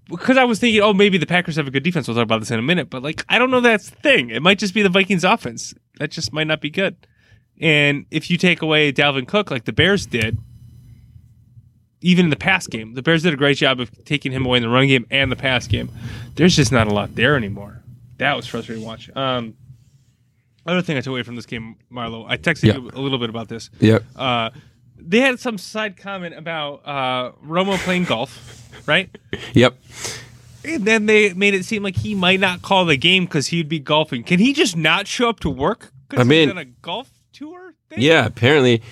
S2: because I was thinking, oh, maybe the Packers have a good defense. We'll talk about this in a minute, but like, I don't know that's the thing. It might just be the Vikings offense. That just might not be good. And if you take away Dalvin Cook, like the Bears did, even in the pass game, the Bears did a great job of taking him away in the run game and the pass game. There's just not a lot there anymore. That was frustrating to watch. Um, other thing I took away from this game, Marlo, I texted
S1: Yeah.
S2: you a little bit about this.
S1: Yep.
S2: Uh, they had some side comment about uh, Romo playing golf, right?
S1: Yep.
S2: And then they made it seem like he might not call the game because he'd be golfing. Can he just not show up to work? 'cause
S1: I mean-
S2: he's on a golf tour. Thing?
S1: Yeah, apparently.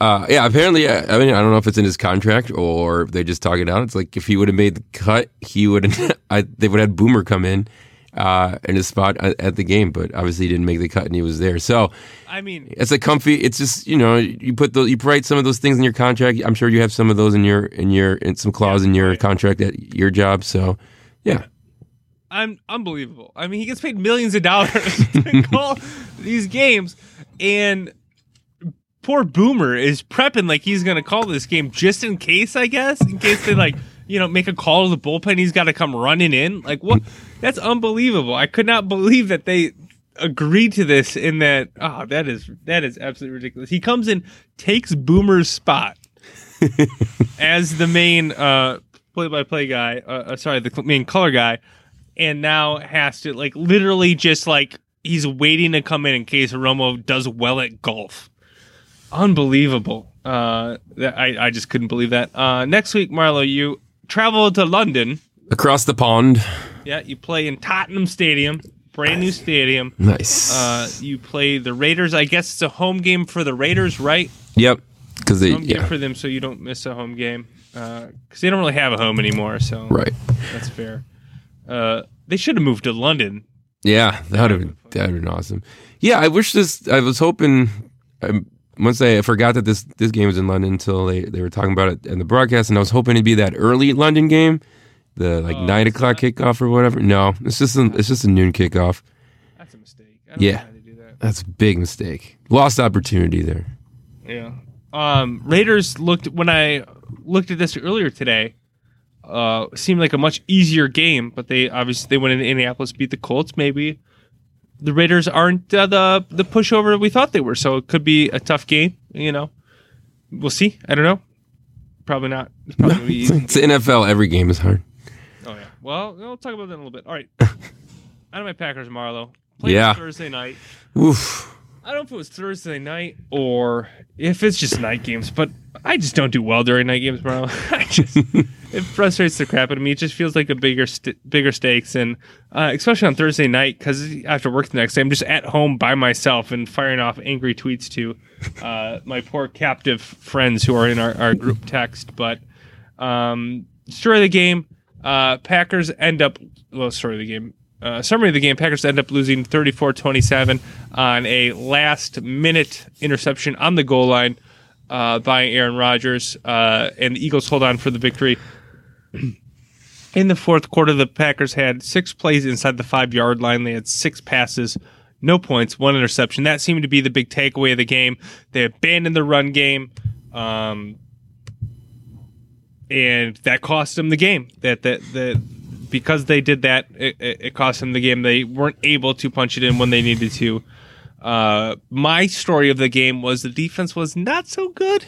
S1: Uh, yeah, apparently. uh, I mean, I don't know if it's in his contract or they just talk it out. It's like if he would have made the cut, he would they would have had Boomer come in uh, in his spot at, the game, but obviously he didn't make the cut and he was there. So
S2: I mean,
S1: it's a comfy. It's just you know you put those you write some of those things in your contract. I'm sure you have some of those in your in your in some clause in your
S2: right.
S1: contract at your job. So yeah,
S2: I'm unbelievable. I mean, he gets paid millions of dollars to call these games, and poor Boomer is prepping like he's going to call this game just in case. I guess in case they like you know make a call to the bullpen, he's got to come running in. Like what? That's unbelievable. I could not believe that they agreed to this. In that, oh, that is that is absolutely ridiculous. He comes in, takes Boomer's spot as the main uh, play-by-play guy. Uh, uh, sorry, the main color guy, and now has to like literally just like he's waiting to come in in case Romo does well at golf. Unbelievable. Uh, I I just couldn't believe that. Uh, next week, Marlo, you travel to London.
S1: across the pond.
S2: Yeah, you play in Tottenham Stadium, brand new stadium.
S1: Nice.
S2: Uh, you play the Raiders. I guess it's a home game for the Raiders, right?
S1: yep. Because they
S2: Home game
S1: yeah
S2: for them, so you don't miss a home game. Because they don't really have a home anymore, so
S1: right.
S2: that's fair. Uh, they should have moved to London.
S1: Yeah, that would have been that would have been awesome. Yeah, I wish this. I was hoping. Um, once I forgot that this this game was in London until they, they were talking about it in the broadcast, and I was hoping it'd be that early London game, the like
S2: Oh,
S1: nine o'clock kickoff or whatever. No, it's just a, it's just a noon kickoff.
S2: That's a mistake. I don't
S1: Yeah.
S2: know why they do that.
S1: That's a big mistake. Lost opportunity there.
S2: Yeah. Um, Raiders looked when I looked at this earlier today. Uh, seemed like a much easier game, but they obviously they went into Indianapolis, beat the Colts. Maybe the Raiders aren't uh, the the pushover we thought they were, so it could be a tough game. You know, we'll see. I don't know. Probably not. It's probably.
S1: It's the NFL. Every game is hard.
S2: Oh yeah. Well, we'll talk about that in a little bit. All right. Out of my Packers, Marlo. Played
S1: Yeah.
S2: Thursday night.
S1: Oof.
S2: I don't know if it was Thursday night or if it's just night games, but I just don't do well during night games, bro. I just it frustrates the crap out of me. It just feels like a bigger st- bigger stakes, and uh, especially on Thursday night because I have to work the next day. I'm just at home by myself and firing off angry tweets to uh, my poor captive friends who are in our, our group text. But um, story of the game: uh, Packers end up well. Story of the game: uh, summary of the game, Packers end up losing 34-27 on a last minute interception on the goal line uh, by Aaron Rodgers, uh, and the Eagles hold on for the victory. In the fourth quarter, the Packers had six plays inside the five yard line. They had six passes, no points, one interception. That seemed to be the big takeaway of the game. They abandoned the run game. Um, and that cost them the game. That that that because they did that, it, it cost them the game. They weren't able to punch it in when they needed to. Uh, my story of the game was the defense was not so good.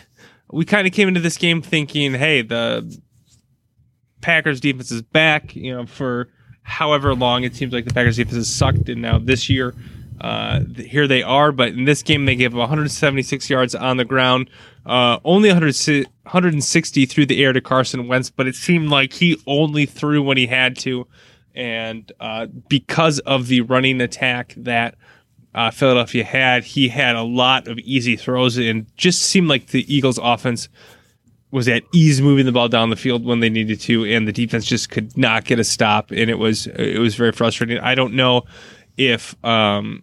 S2: We kind of came into this game thinking, hey, the Packers defense is back. You know, for however long it seems like the Packers defense has sucked, and now this year, uh, here they are. But in this game, they gave 176 yards on the ground, uh, only 100, 160 through the air to Carson Wentz. But it seemed like he only threw when he had to, and uh, because of the running attack that. Uh, Philadelphia had he had a lot of easy throws and just seemed like the Eagles offense was at ease moving the ball down the field when they needed to, and the defense just could not get a stop, and it was it was very frustrating. I don't know if um,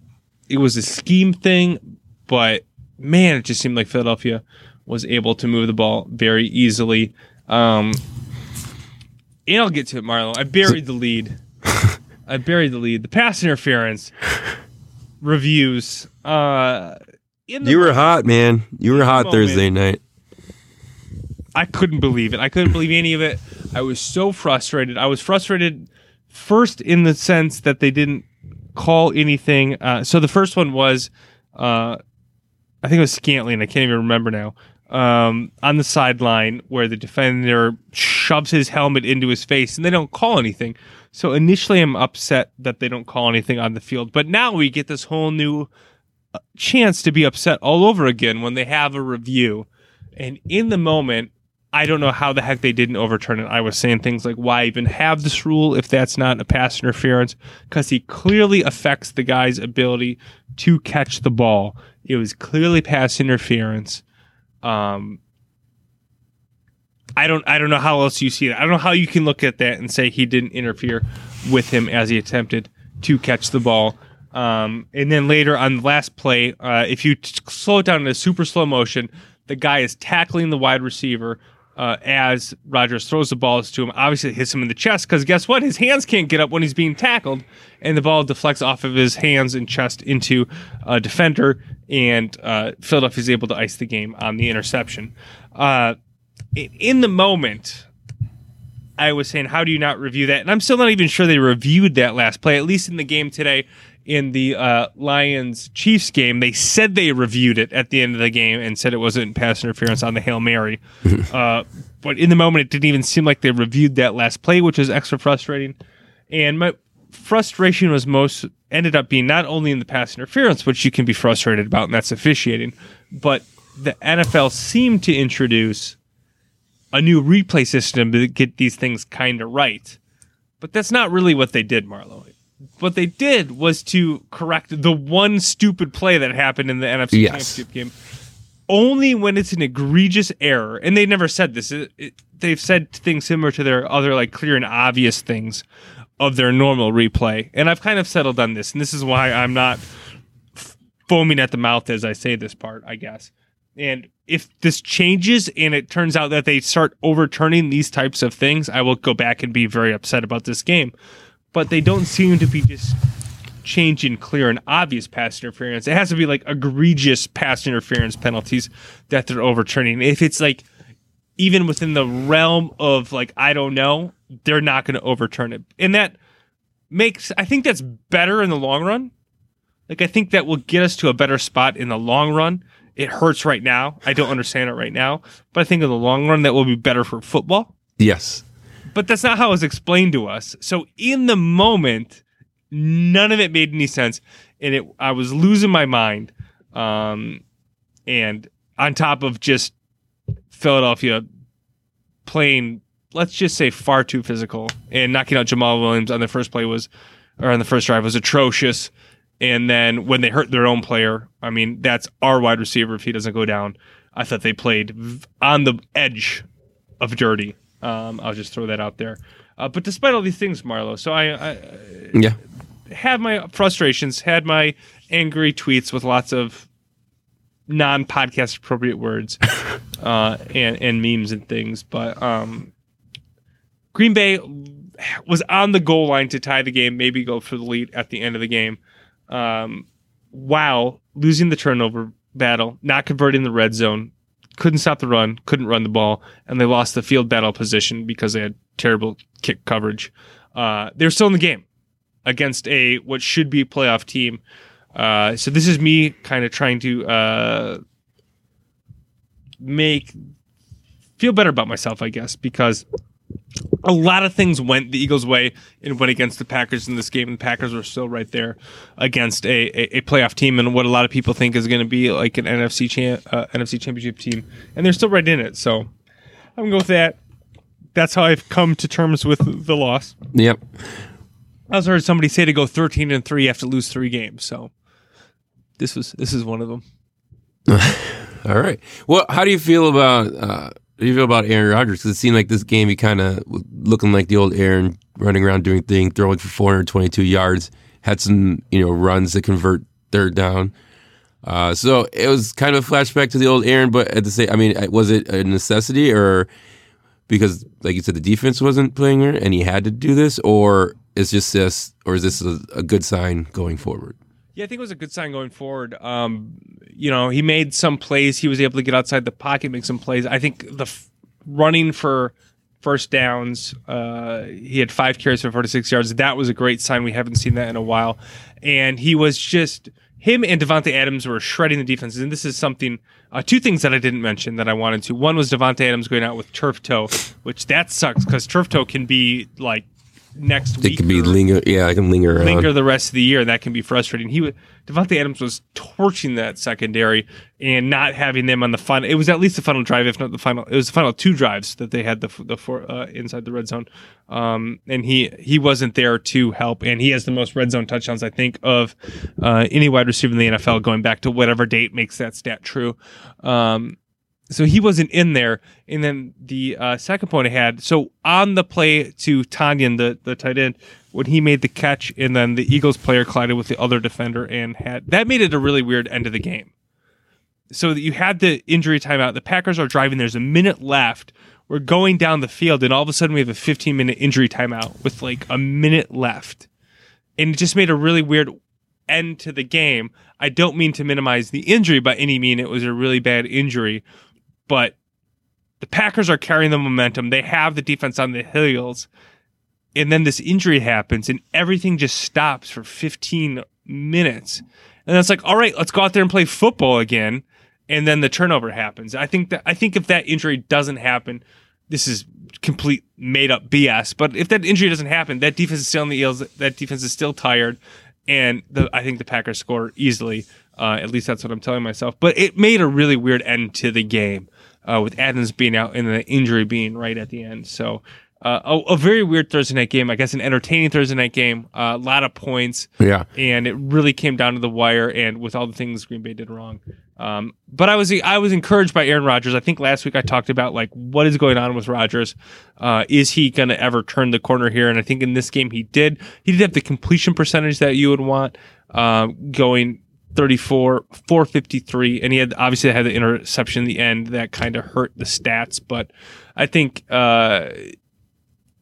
S2: it was a scheme thing, but man, it just seemed like Philadelphia was able to move the ball very easily. Um, and I'll get to it, Marlo. I buried the lead. I buried the lead. The pass interference reviews. Uh,
S1: you were moment, hot, man. You were hot moment, Thursday night.
S2: I couldn't believe it. I couldn't believe any of it. I was so frustrated. I was frustrated first in the sense that they didn't call anything. Uh, so the first one was, uh, I think it was Scantling. I can't even remember now. Um, on the sideline where the defender shoves his helmet into his face and they don't call anything. So initially, I'm upset that they don't call anything on the field. But now we get this whole new uh, chance to be upset all over again when they have a review. And in the moment, I don't know how the heck they didn't overturn it. I was saying things like, why even have this rule if that's not a pass interference? Because he clearly affects the guy's ability to catch the ball. It was clearly pass interference. Um, I don't I don't know how else you see it. I don't know how you can look at that and say he didn't interfere with him as he attempted to catch the ball. Um, and then later on the last play, uh, if you t- slow it down in a super slow motion, the guy is tackling the wide receiver uh, as Rodgers throws the balls to him. Obviously, hits him in the chest because guess what? His hands can't get up when he's being tackled, and the ball deflects off of his hands and chest into a defender, and uh, Philadelphia is able to ice the game on the interception. Uh, in the moment, I was saying, how do you not review that? And I'm still not even sure they reviewed that last play, at least in the game today in the uh, Lions Chiefs game, they said they reviewed it at the end of the game and said it wasn't pass interference on the Hail Mary. uh, but in the moment, it didn't even seem like they reviewed that last play, which is extra frustrating. And my frustration was most ended up being not only in the pass interference, which you can be frustrated about, and that's officiating, but the NFL seemed to introduce a new replay system to get these things kind of right. But that's not really what they did, Marlo what they did was to correct the one stupid play that happened in the NFC yes. Championship game. Only when it's an egregious error, and they never said this. It, it, they've said things similar to their other like clear and obvious things of their normal replay, and I've kind of settled on this, and this is why I'm not foaming at the mouth as I say this part, I guess. And if this changes and it turns out that they start overturning these types of things, I will go back and be very upset about this game but they don't seem to be just changing clear and obvious pass interference. It has to be like egregious pass interference penalties that they're overturning. If it's like even within the realm of like I don't know, they're not going to overturn it. And that makes I think that's better in the long run. Like I think that will get us to a better spot in the long run. It hurts right now. I don't understand it right now, but I think in the long run that will be better for football.
S1: Yes
S2: but that's not how it was explained to us. So in the moment, none of it made any sense, and it I was losing my mind. Um, and on top of just Philadelphia playing, let's just say far too physical and knocking out Jamaal Williams on the first play was, or on the first drive was atrocious. And then when they hurt their own player, I mean, that's our wide receiver if he doesn't go down. I thought they played on the edge of dirty Um, I'll just throw that out there. Uh, but despite all these things, Marlo, so I, I
S1: Yeah.
S2: had my frustrations, had my angry tweets with lots of non-podcast appropriate words uh, and and memes and things, but um, Green Bay was on the goal line to tie the game, maybe go for the lead at the end of the game. Um, wow, losing the turnover battle, not converting the red zone, couldn't stop the run, couldn't run the ball, and they lost the field battle position because they had terrible kick coverage. Uh, they're still in the game against a what should be playoff team. Uh, so this is me kind of trying to uh, make feel better about myself, I guess, because a lot of things went the Eagles' way and went against the Packers in this game. And the Packers were still right there against a, a, a playoff team and what a lot of people think is going to be like an NFC cha- uh, NFC championship team, and they're still right in it. So I'm gonna go with that. That's how I've come to terms with the loss.
S1: Yep.
S2: I also heard somebody say to go 13 and three, you have to lose three games. So this was this is one of them.
S1: All right. Well, how do you feel about uh, you feel about Aaron Rodgers? Because it seemed like this game he kind of looking like the old Aaron, running around doing thing, throwing for 422 yards. Had some you know runs that convert third down. Uh, so it was kind of a flashback to the old Aaron, but at the same, I mean, was it a necessity or because, like you said, the defense wasn't playing her and he had to do this, or is just this, or is this a, a good sign going forward?
S2: Yeah, I think it was a good sign going forward. Um, you know, he made some plays. He was able to get outside the pocket, make some plays. I think the f- running for first downs, uh, he had five carries for 46 yards. That was a great sign. We haven't seen that in a while. And he was just, him and Davante Adams were shredding the defenses. And this is something, uh, two things that I didn't mention that I wanted to. One was Davante Adams going out with turf toe, which that sucks because turf toe can be like next
S1: It
S2: week.
S1: could be linger. Yeah, I can linger around.
S2: linger the rest of the year, and that can be frustrating. He, Davante Adams, was torching that secondary and not having them on the final. It was at least the final drive, if not the final. It was the final two drives that they had the the four uh, inside the red zone, um, and he he wasn't there to help. And he has the most red zone touchdowns, I think, of uh, any wide receiver in the NFL, going back to whatever date makes that stat true. Um, so he wasn't in there. And then the uh, second point I had, so on the play to Tonyan, the, the tight end, when he made the catch, and then the Eagles player collided with the other defender and had that made it a really weird end of the game. So that you had the injury timeout. The Packers are driving. There's a minute left. We're going down the field, and all of a sudden we have a 15 minute injury timeout with like a minute left, and it just made a really weird end to the game. I don't mean to minimize the injury by any mean. It was a really bad injury, but the Packers are carrying the momentum. They have the defense on the heels. And then this injury happens and everything just stops for 15 minutes. And it's like, all right, let's go out there and play football again. And then the turnover happens. I think that I think if that injury doesn't happen, this is complete made up BS. But if that injury doesn't happen, that defense is still on the heels. That defense is still tired, and the, I think the Packers score easily. Uh, at least that's what I'm telling myself. But it made a really weird end to the game uh, with Adams being out and the injury being right at the end. So uh, a, a very weird Thursday night game. I guess an entertaining Thursday night game. Uh, a lot of points
S1: Yeah.
S2: and it really came down to the wire and with all the things Green Bay did wrong. Um, but I was I was encouraged by Aaron Rodgers. I think last week I talked about like what is going on with Rodgers. Uh, is he going to ever turn the corner here? And I think in this game he did. He did have the completion percentage that you would want, um, going 34, 453, and he had obviously had the interception in the end that kind of hurt the stats. But I think uh,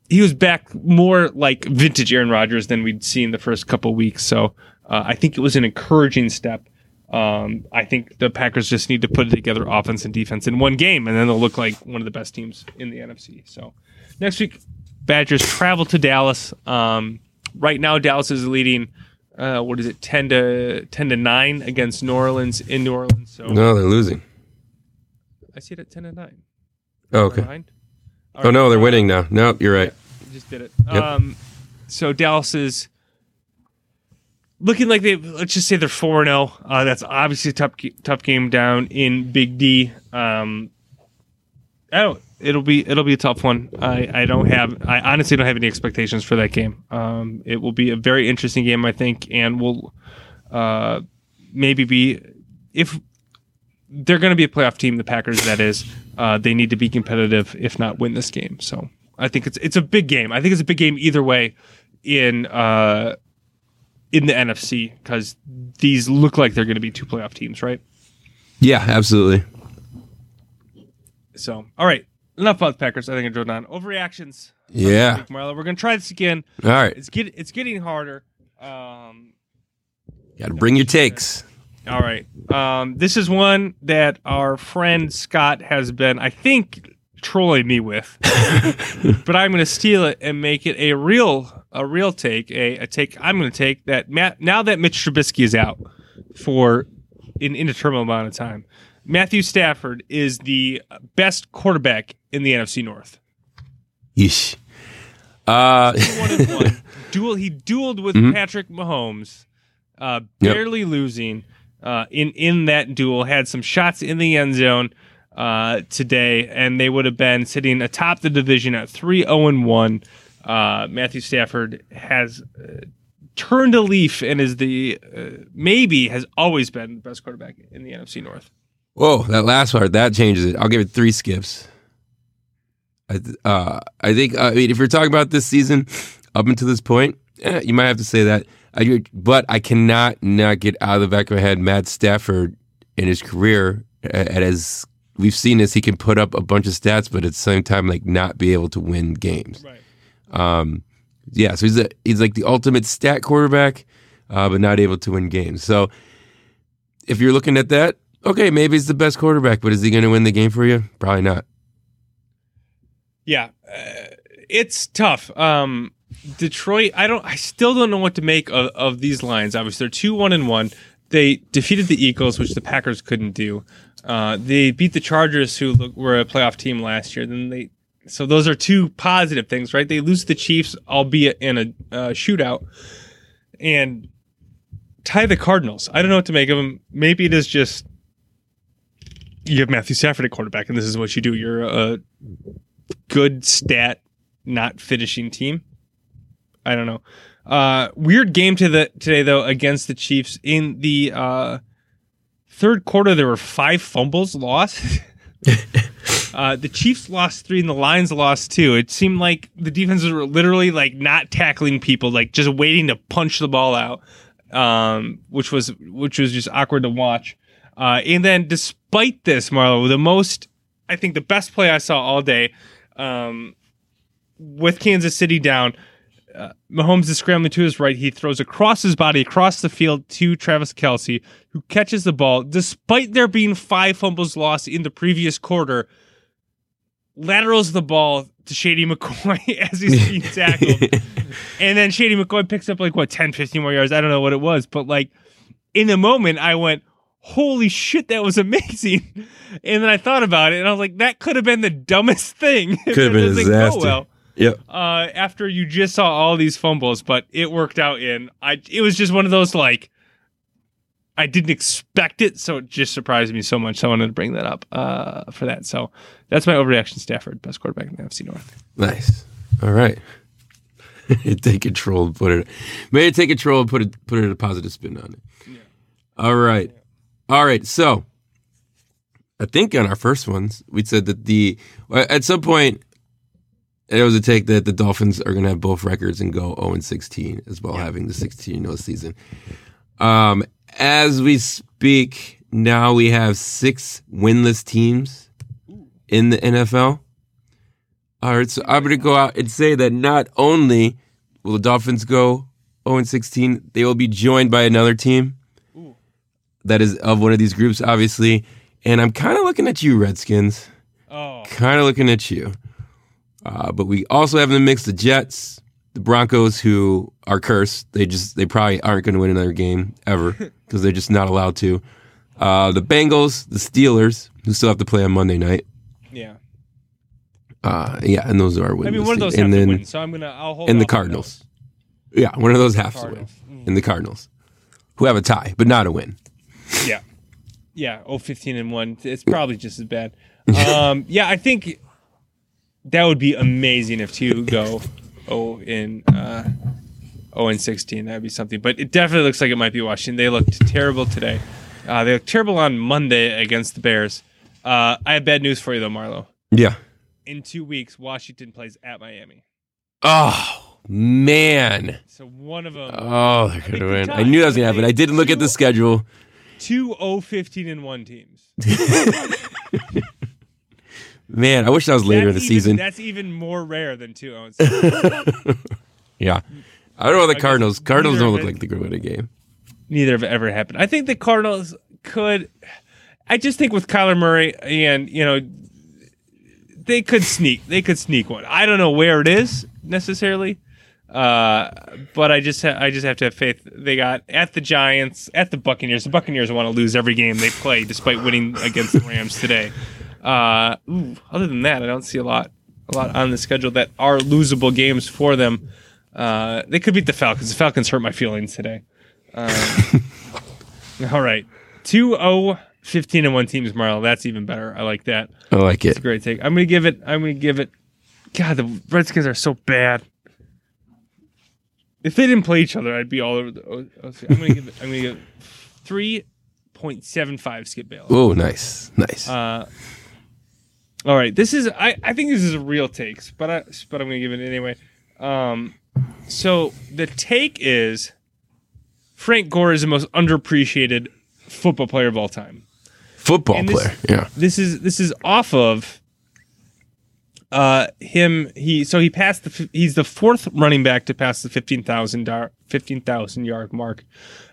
S2: he was back more like vintage Aaron Rodgers than we'd seen the first couple weeks. So uh, I think it was an encouraging step. Um, I think the Packers just need to put together offense and defense in one game, and then they'll look like one of the best teams in the NFC. So next week, Badgers travel to Dallas. Um, right now, Dallas is leading. Uh, what is it, ten to ten to nine against New Orleans in New Orleans? So
S1: No, they're losing.
S2: I see it at ten to nine.
S1: Oh, okay. Oh no, they're winning now. Nope, you're right.
S2: just did it.
S1: Yep.
S2: Um, so Dallas is looking like they. Let's just say they're four zero. Uh, That's obviously a tough tough game down in Big D. Um, I don't. It'll be it'll be a tough one. I, I don't have I honestly don't have any expectations for that game. Um, it will be a very interesting game, I think, and will uh, maybe be if they're going to be a playoff team. The Packers, that is, uh, they need to be competitive, if not win this game. So I think it's it's a big game. I think it's a big game either way in uh, in the NFC because these look like they're going to be two playoff teams, right?
S1: Yeah, absolutely.
S2: So, all right, enough about the Packers. I think I drove down overreactions.
S1: Yeah.
S2: Marlo, we're going to try this again.
S1: All right.
S2: It's get it's getting harder. Um,
S1: Got to bring your takes.
S2: all right. Um, this is one that our friend Scott has been, I think, trolling me with, but I'm going to steal it and make it a real a real take. A, a take I'm going to take that Matt, now that Mitch Trubisky is out for an indeterminate amount of time. Matthew Stafford is the best quarterback in the NFC North.
S1: Yeesh. Uh,
S2: one and one. Duel. He dueled with Patrick Mahomes, uh,
S1: Yep.
S2: barely losing uh, in in that duel. Had some shots in the end zone uh, today, and they would have been sitting atop the division at three zero and one. Uh, Matthew Stafford has uh, turned a leaf and is the uh, maybe has always been the best quarterback in the NFC North.
S1: whoa, that last part that changes it. I'll give it three skips. I th- uh, I think I mean if you're talking about this season up until this point, eh, you might have to say that. I, but I cannot not get out of the back of my head Matt Stafford in his career, and as we've seen this, he can put up a bunch of stats, but at the same time, like not be able to win games.
S2: Right.
S1: Um, yeah, so he's a, he's like the ultimate stat quarterback, uh, but not able to win games. So if you're looking at that, okay, maybe he's the best quarterback, but is he going to win the game for you? Probably not.
S2: Yeah, uh, it's tough. Um, Detroit, I don't, I still don't know what to make of, of these lines. Obviously, they're two one and one. They defeated the Eagles, which the Packers couldn't do. Uh, they beat the Chargers, who look, were a playoff team last year. Then they, so those are two positive things, right? They lose the Chiefs, albeit in a uh, shootout, and tie the Cardinals. I don't know what to make of them. Maybe it is just you have Matthew Stafford at quarterback, and this is what you do. You're a good stat, not finishing team. I don't know. Uh, weird game to the today though against the Chiefs in the uh, third quarter. There were five fumbles lost. uh, the Chiefs lost three and the Lions lost two. It seemed like the defenses were literally like not tackling people, like just waiting to punch the ball out, um, which was which was just awkward to watch. Uh, and then despite this, Marlo, the most I think the best play I saw all day um, with Kansas City down. Uh, Mahomes is scrambling to his right. He throws across his body, across the field to Travis Kelce, who catches the ball. Despite there being five fumbles lost in the previous quarter, laterals the ball to Shady McCoy as he's being tackled. and then Shady McCoy picks up like, what, 10, 15 more yards? I don't know what it was. But like in the moment, I went, holy shit, that was amazing. And then I thought about it and I was like, that could have been the dumbest thing.
S1: Could have been a disaster.
S2: well
S1: Yep.
S2: uh, after you just saw all these fumbles, but it worked out in. I it was just one of those like I didn't expect it, so it just surprised me so much. So I wanted to bring that up uh, for that. So that's my overreaction. Stafford, best quarterback in the NFC North.
S1: Nice. All right. take control and put it. May take control and put it put it a positive spin on it. All right. All right. So I think on our first ones we said that the at some point it was a take that the Dolphins are going to have both records and go 0 and 16 as well, having the 16 0 season. Um, as we speak, now we have six winless teams in the NFL. All right, so I'm going to go out and say that not only will the Dolphins go 0 and 16, they will be joined by another team that is of one of these groups, obviously. And I'm kind of looking at you, Redskins.
S2: Oh,
S1: Kind of looking at you. Uh, but we also have in the mix the Jets, the Broncos, who are cursed. They just they probably aren't going to win another game ever because they're just not allowed to. Uh, the Bengals, the Steelers, who still have to play on Monday night.
S2: yeah.
S1: Uh, yeah, and those are our wins.
S2: I mean, one of those
S1: and then
S2: win, so I'm gonna. I'll hold.
S1: and the Cardinals. Yeah, one of those has to win.
S2: Mm.
S1: And the Cardinals, who have a tie but not a win.
S2: Yeah, yeah. Oh, 15 and one. It's probably just as bad. Um, yeah, I think that would be amazing if two go oh in uh, oh and 16. That'd be something. But it definitely looks like it might be Washington. They looked terrible today. Uh, they look terrible on Monday against the Bears. Uh, I have bad news for you though, Marlo.
S1: Yeah.
S2: In two weeks, Washington plays at Miami.
S1: Oh man.
S2: So one of them,
S1: Oh, they're gonna win. I knew that was gonna happen. I didn't look at the schedule.
S2: two 0 15 and one teams.
S1: Man, I wish that was later in the
S2: even-
S1: season.
S2: That's even more rare than two 0 and
S1: Yeah. I don't know the Cardinals. Cardinals don't look
S2: it-
S1: like they're gonna win a game.
S2: Neither have ever happened. I think the Cardinals could. I just think with Kyler Murray and you know, they could sneak. They could sneak one. I don't know where it is necessarily, uh, but I just ha- I just have to have faith. They got at the Giants, at the Buccaneers. The Buccaneers want to lose every game they play, despite winning against the Rams today. Uh, ooh, other than that, I don't see a lot a lot on the schedule that are losable games for them. Uh, they could beat the Falcons. The Falcons hurt my feelings today. Um, all right. 2 0 15 and 1 teams, Marl. That's even better. I like that.
S1: I like it.
S2: It's a great take. I'm going to give it, I'm going to give it, God, the Redskins are so bad. If they didn't play each other, I'd be all over the. oh, oh, I'm going to give it, I'm going to give it 3.75 Skip Bayless.
S1: Oh, nice, nice.
S2: Uh, all right, this is I, I think this is a real takes, but I but I'm gonna give it anyway. Um, so the take is Frank Gore is the most underappreciated football player of all time.
S1: Football
S2: this-
S1: player. Yeah.
S2: This is this is off of uh him he so he passed the he's the fourth running back to pass the 15,000 15,000 yard mark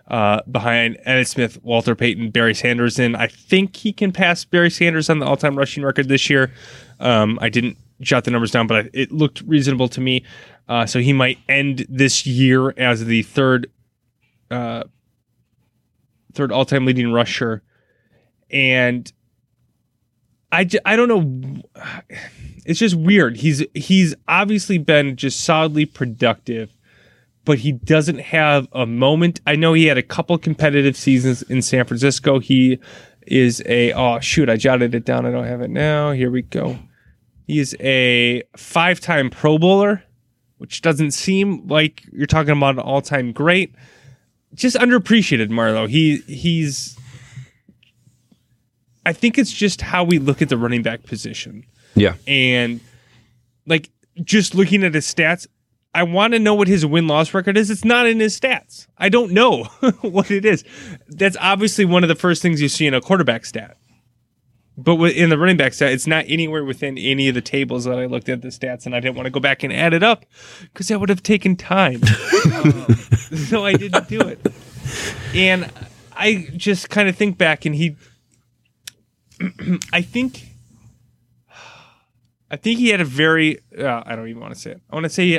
S2: uh behind Emmitt Smith, Walter Payton, Barry Sanders and I think he can pass Barry Sanders on the all-time rushing record this year. Um I didn't jot the numbers down but I, it looked reasonable to me. Uh so he might end this year as the third uh third all-time leading rusher and I don't know. It's just weird. He's he's obviously been just solidly productive, but he doesn't have a moment. I know he had a couple competitive seasons in San Francisco. He is a oh shoot, I jotted it down. I don't have it now. Here we go. He is a five-time Pro Bowler, which doesn't seem like you're talking about an all-time great. Just underappreciated, Marlo. He he's I think it's just how we look at the running back position.
S1: Yeah.
S2: And like just looking at his stats, I want to know what his win loss record is. It's not in his stats. I don't know what it is. That's obviously one of the first things you see in a quarterback stat. But in the running back stat, it's not anywhere within any of the tables that I looked at the stats, and I didn't want to go back and add it up because that would have taken time. um, so I didn't do it. And I just kind of think back, and he, I think, I think he had a very, uh, I don't even want to say it. I want to say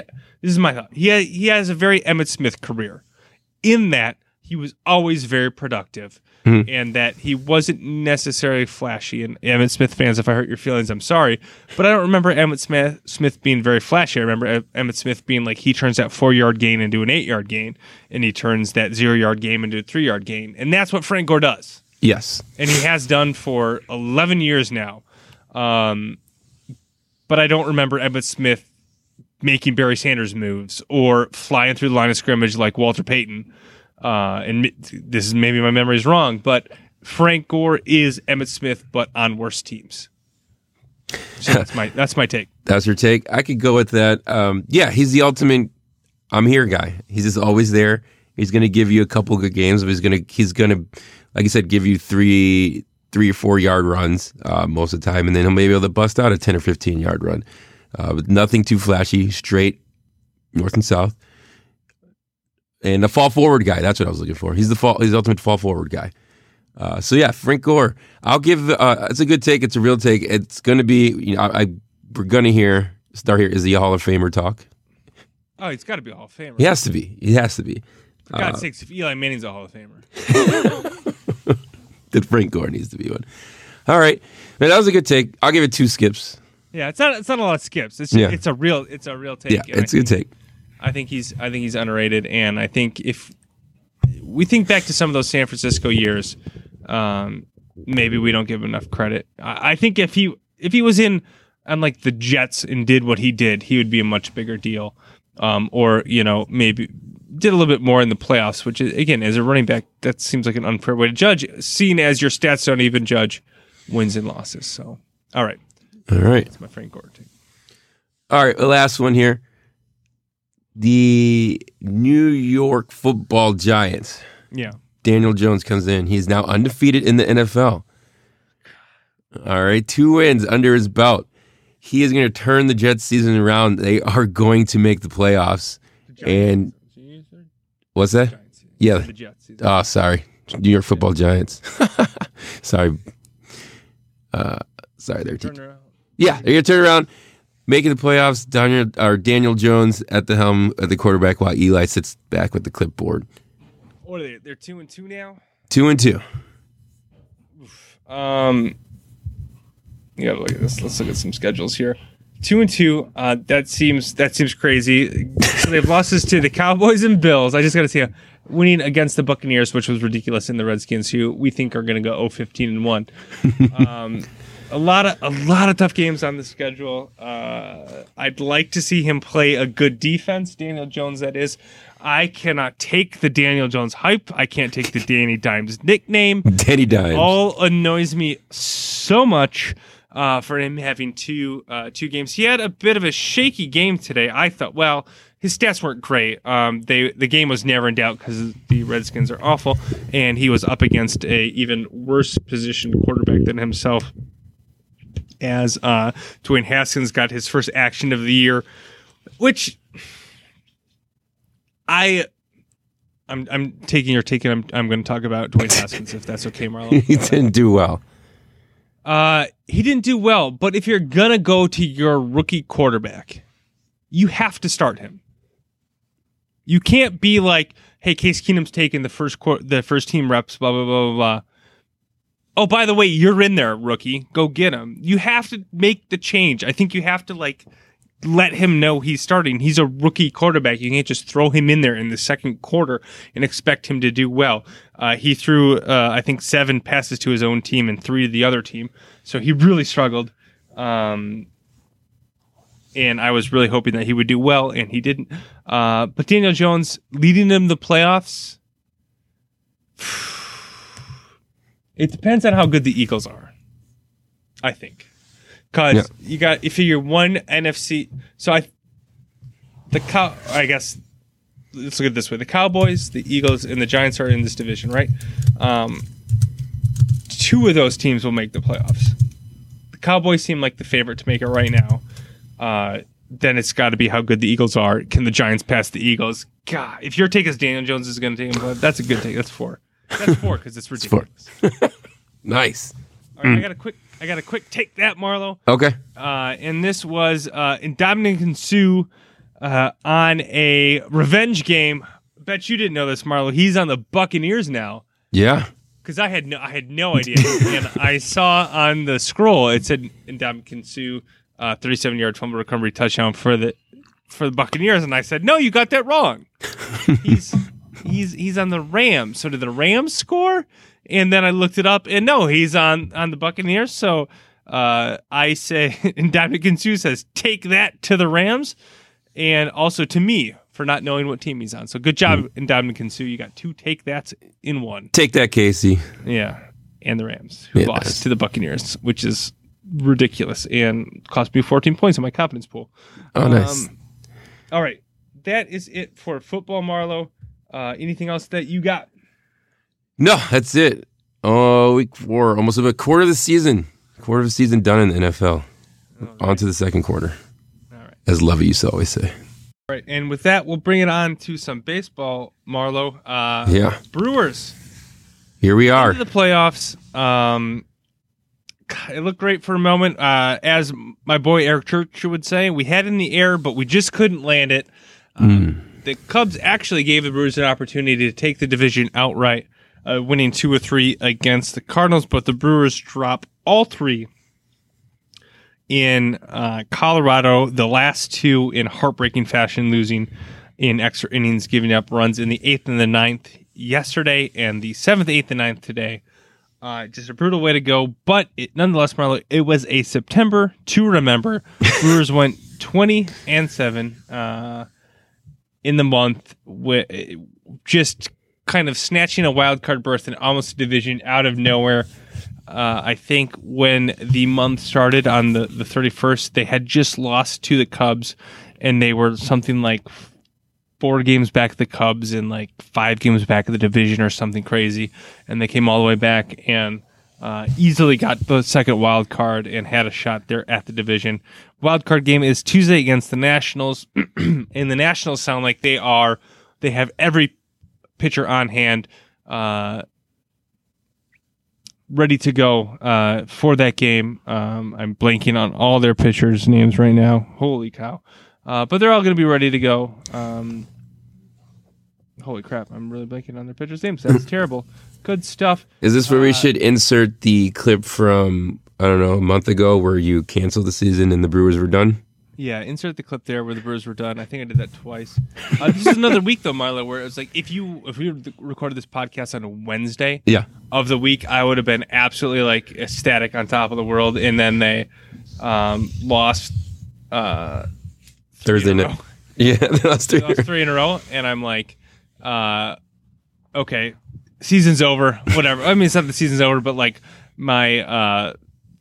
S2: this is my thought. He ha- he has a very Emmitt Smith career, in that he was always very productive, and that he wasn't necessarily flashy. And Emmitt Smith fans, if I hurt your feelings, I'm sorry, but I don't remember Emmitt Smith Smith being very flashy. I remember Em- Emmitt Smith being like he turns that four yard gain into an eight yard gain, and he turns that zero yard game into a three yard gain, and that's what Frank Gore does
S1: Yes.
S2: and he has done for 11 years now. Um, but I don't remember Emmitt Smith making Barry Sanders moves or flying through the line of scrimmage like Walter Payton. Uh, and this is maybe my memory is wrong, but Frank Gore is Emmitt Smith, but on worse teams. So that's my that's my take.
S1: That's your take. I could go with that. Um, yeah, he's the ultimate I'm here guy. He's just always there. He's gonna give you a couple good games, but he's gonna he's gonna like I said, give you three three or four yard runs uh, most of the time, and then he'll maybe be able to bust out a ten or fifteen yard run. Uh, with nothing too flashy, straight north and south. And a fall forward guy. That's what I was looking for. He's the fall. He's the ultimate fall forward guy. Uh, so yeah, Frank Gore. I'll give. Uh, it's a good take. It's a real take. It's going to be. You know, I, I we're going to hear start here. Is he a Hall of Famer talk?
S2: Oh, he's got to be a Hall of Famer.
S1: He has to be. He has to be.
S2: For God's sakes, if Eli Manning's a Hall of Famer.
S1: That Frank Gore needs to be one. All right, man, that was a good take. I'll give it two skips.
S2: Yeah, it's not it's not a lot of skips. It's
S1: Yeah.
S2: it's a real it's a real take.
S1: Yeah,
S2: and
S1: it's a good take.
S2: I think he's I think he's underrated, and I think if we think back to some of those San Francisco years, um, maybe we don't give him enough credit. I, I think if he if he was in on like the Jets and did what he did, he would be a much bigger deal. Um, or you know maybe did a little bit more in the playoffs, which is, again, as a running back, that seems like an unfair way to judge, seeing as your stats don't even judge wins and losses. So, all right,
S1: All right.
S2: that's my Frank Gore take.
S1: All right. The last one here. The New York football giants.
S2: Yeah.
S1: Daniel Jones comes in. He's now undefeated in the NFL. All right. Two wins under his belt. He is going to turn the Jets season around. They are going to make the playoffs. And what's that? Yeah.
S2: The Jets.
S1: Oh, sorry. New York football giants. sorry. Uh, sorry there.
S2: Turn around.
S1: Yeah, they're gonna turn around, making the playoffs. Daniel or Daniel Jones at the helm at the quarterback, while Eli sits back with the clipboard.
S2: What are they? They're two and two now.
S1: Two and two.
S2: Um, yeah, look at this. Let's look at some schedules here. Two and two. Uh, that seems that seems crazy. so they've losses to the Cowboys and Bills. I just got to say, winning against the Buccaneers, which was ridiculous, and the Redskins, who we think are going to go 0-15 and one. um, a lot of a lot of tough games on the schedule. Uh, I'd like to see him play a good defense, Daniel Jones. That is. I cannot take the Daniel Jones hype. I can't take the Danny Dimes nickname
S1: Danny Dimes.
S2: all annoys me so much uh, for him having two uh, two games. He had a bit of a shaky game today. I thought, well, his stats weren't great. Um, they the game was never in doubt because the Redskins are awful, and he was up against a even worse positioned quarterback than himself. As uh, Dwayne Haskins got his first action of the year, which I. I'm, I'm taking your and I'm, I'm going to talk about Dwayne Haskins if that's okay, Marlon.
S1: he didn't do well.
S2: Uh, he didn't do well, but if you're gonna go to your rookie quarterback, you have to start him. You can't be like, "Hey, Case Keenum's taking the first quar- the first team reps." Blah blah blah blah blah. Oh, by the way, you're in there, rookie. Go get him. You have to make the change. I think you have to like let him know he's starting. He's a rookie quarterback. You can't just throw him in there in the second quarter and expect him to do well. Uh, he threw, uh, I think, seven passes to his own team and three to the other team. So he really struggled. Um, and I was really hoping that he would do well, and he didn't. Uh, but Daniel Jones leading them the playoffs. It depends on how good the Eagles are. I think, because
S1: Yeah.
S2: you got if you figure one NFC. So I, the cow. I guess let's look at it this way: the Cowboys, the Eagles, and the Giants are in this division, right? Um, two of those teams will make the playoffs. The Cowboys seem like the favorite to make it right now. Uh, then it's got to be how good the Eagles are. Can the Giants pass the Eagles? God, if your take is Daniel Jones is going to take him, that's a good take. That's four. That's four because it's
S1: four.
S2: ridiculous.
S1: Nice.
S2: All right, I got a quick. I got a quick take that Marlo.
S1: Okay.
S2: Uh, and this was uh, Ndamukong Suh uh, on a revenge game. Bet you didn't know this, Marlo. He's on the Buccaneers now
S1: Yeah.
S2: because I had no, I had no idea, and I saw on the scroll it said Ndamukong Suh, uh, 37 yard fumble recovery touchdown for the for the Buccaneers, and I said, no, you got that wrong. he's he's he's on the Rams. So did the Rams score? And then I looked it up, and no, he's on on the Buccaneers. So uh, I say, Ndamukong Suh says, take that to the Rams, and also to me for not knowing what team he's on. So good job, Ndamukong Suh. You got two take that's in one.
S1: Take that, Casey.
S2: Yeah, and the Rams who
S1: Yeah.
S2: lost to the Buccaneers, which is ridiculous and cost me 14 points in my confidence pool.
S1: Oh, nice.
S2: Um, all right, that is it for football, Marlo. Uh, anything else that you got?
S1: No, that's it. Oh, week four, almost a quarter of the season. Quarter of the season done in the NFL. On to the second quarter.
S2: All right.
S1: As Lovey used to always say.
S2: All right, and with that, we'll bring it on to some baseball, Marlo. Uh,
S1: Yeah.
S2: Brewers
S1: Here we are.
S2: into the playoffs. Um, it looked great for a moment. Uh, as my boy Eric Church would say, we had it in the air, but we just couldn't land it. Um, The Cubs actually gave the Brewers an opportunity to take the division outright, uh, winning two or three against the Cardinals, but the Brewers drop all three in uh, Colorado, the last two in heartbreaking fashion, losing in extra innings, giving up runs in the eighth and the ninth yesterday, and the seventh, eighth, and ninth today. Uh, just a brutal way to go, but it, nonetheless, Marlo, it was a September to remember. Brewers went twenty and seven. Uh, in the month, wi- just kind of snatching a wild card berth and almost a division out of nowhere. Uh, I think when the month started on the, the 31st, they had just lost to the Cubs, and they were something like four games back of the Cubs and like five games back of the division or something crazy. And they came all the way back and uh, easily got the second wild card and had a shot there at the division. Wild card game is Tuesday against the Nationals, and the Nationals sound like they are they have every pitcher on hand. Uh, ready to go uh, for that game. Um, I'm blanking on all their pitchers' names right now. Holy cow! Uh, but they're all going to be ready to go. Um, holy crap! I'm really blanking on their pitchers' names. That's terrible. Good stuff.
S1: Is this where we
S2: Uh,
S1: should insert the clip from I don't know a month ago where you canceled the season and the Brewers were done?
S2: Yeah, insert the clip there where the Brewers were done. I think I did that twice. Uh, this is another week though, Marlo, where it was like if you if we recorded this podcast on a Wednesday
S1: Yeah.
S2: of the week, I would have been absolutely like ecstatic on top of the world, and then they um, lost uh,
S1: Thursday night. Yeah, the last
S2: They lost three in a row, and I'm like, uh, okay, season's over. Whatever. I mean, it's not the season's over, but like my uh,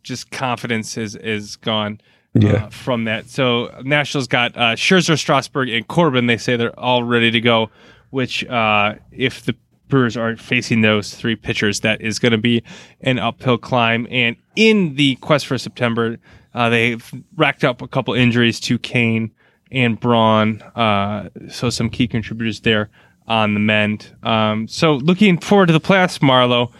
S2: just confidence is is gone.
S1: Yeah.
S2: Uh, from that, so Nationals got uh, Scherzer, Strasburg, and Corbin. They say they're all ready to go. Which, uh, if the Brewers are facing those three pitchers, that is going to be an uphill climb. And in the quest for September, uh, they've racked up a couple injuries to Cain and Braun. Uh, so some key contributors there on the mend. Um, so looking forward to the playoffs, Marlo.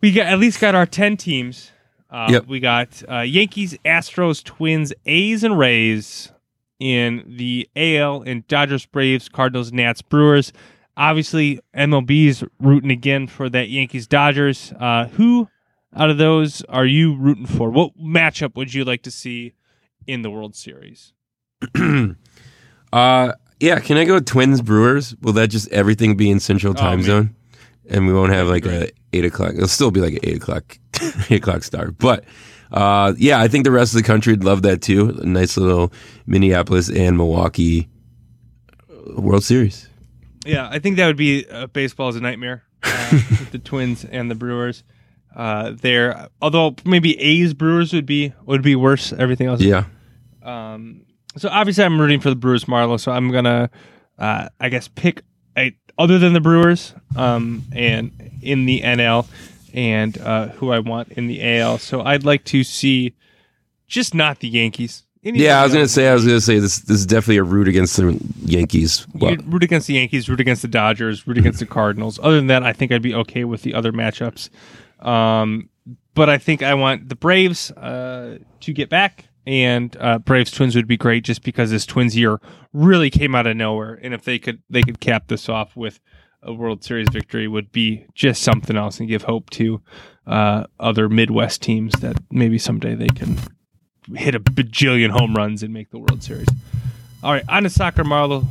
S2: We got at least got our ten teams. Uh,
S1: Yep.
S2: We got uh, Yankees, Astros, Twins, A's, and Rays in the AL, and Dodgers, Braves, Cardinals, Nats, Brewers. Obviously, MLB's rooting again for that Yankees, Dodgers. Uh, who out of those are you rooting for? What matchup would you like to see in the World Series?
S1: Uh, yeah. Can I go Twins Brewers? Will that just everything be in Central Time
S2: Oh.
S1: Zone, and we won't have like a eight o'clock? It'll still be like an eight o'clock, eight o'clock start. But uh, yeah, I think the rest of the country would love that too. A nice little Minneapolis and Milwaukee uh, World Series.
S2: Yeah, I think that would be uh, baseball is a nightmare. Uh, with the Twins and the Brewers. Uh, there, although maybe A's Brewers would be would be worse. Everything else.
S1: Yeah.
S2: Um, so obviously, I'm rooting for the Brewers, Marlo. So I'm gonna, uh, I guess, pick a other than the Brewers, um, and in the NL, and uh, who I want in the AL. So I'd like to see, just not the Yankees. Anybody
S1: Yeah, I was gonna say, I was gonna say this. This is definitely a root against the Yankees. Well,
S2: root against the Yankees, root against the Dodgers, root against the Cardinals. Other than that, I think I'd be okay with the other matchups. Um, but I think I want the Braves uh, to get back, and uh, Braves Twins would be great just because this Twins year really came out of nowhere, and if they could they could cap this off with a World Series victory, would be just something else and give hope to uh, other Midwest teams that maybe someday they can hit a bajillion home runs and make the World Series. All right, on to soccer, Marlo.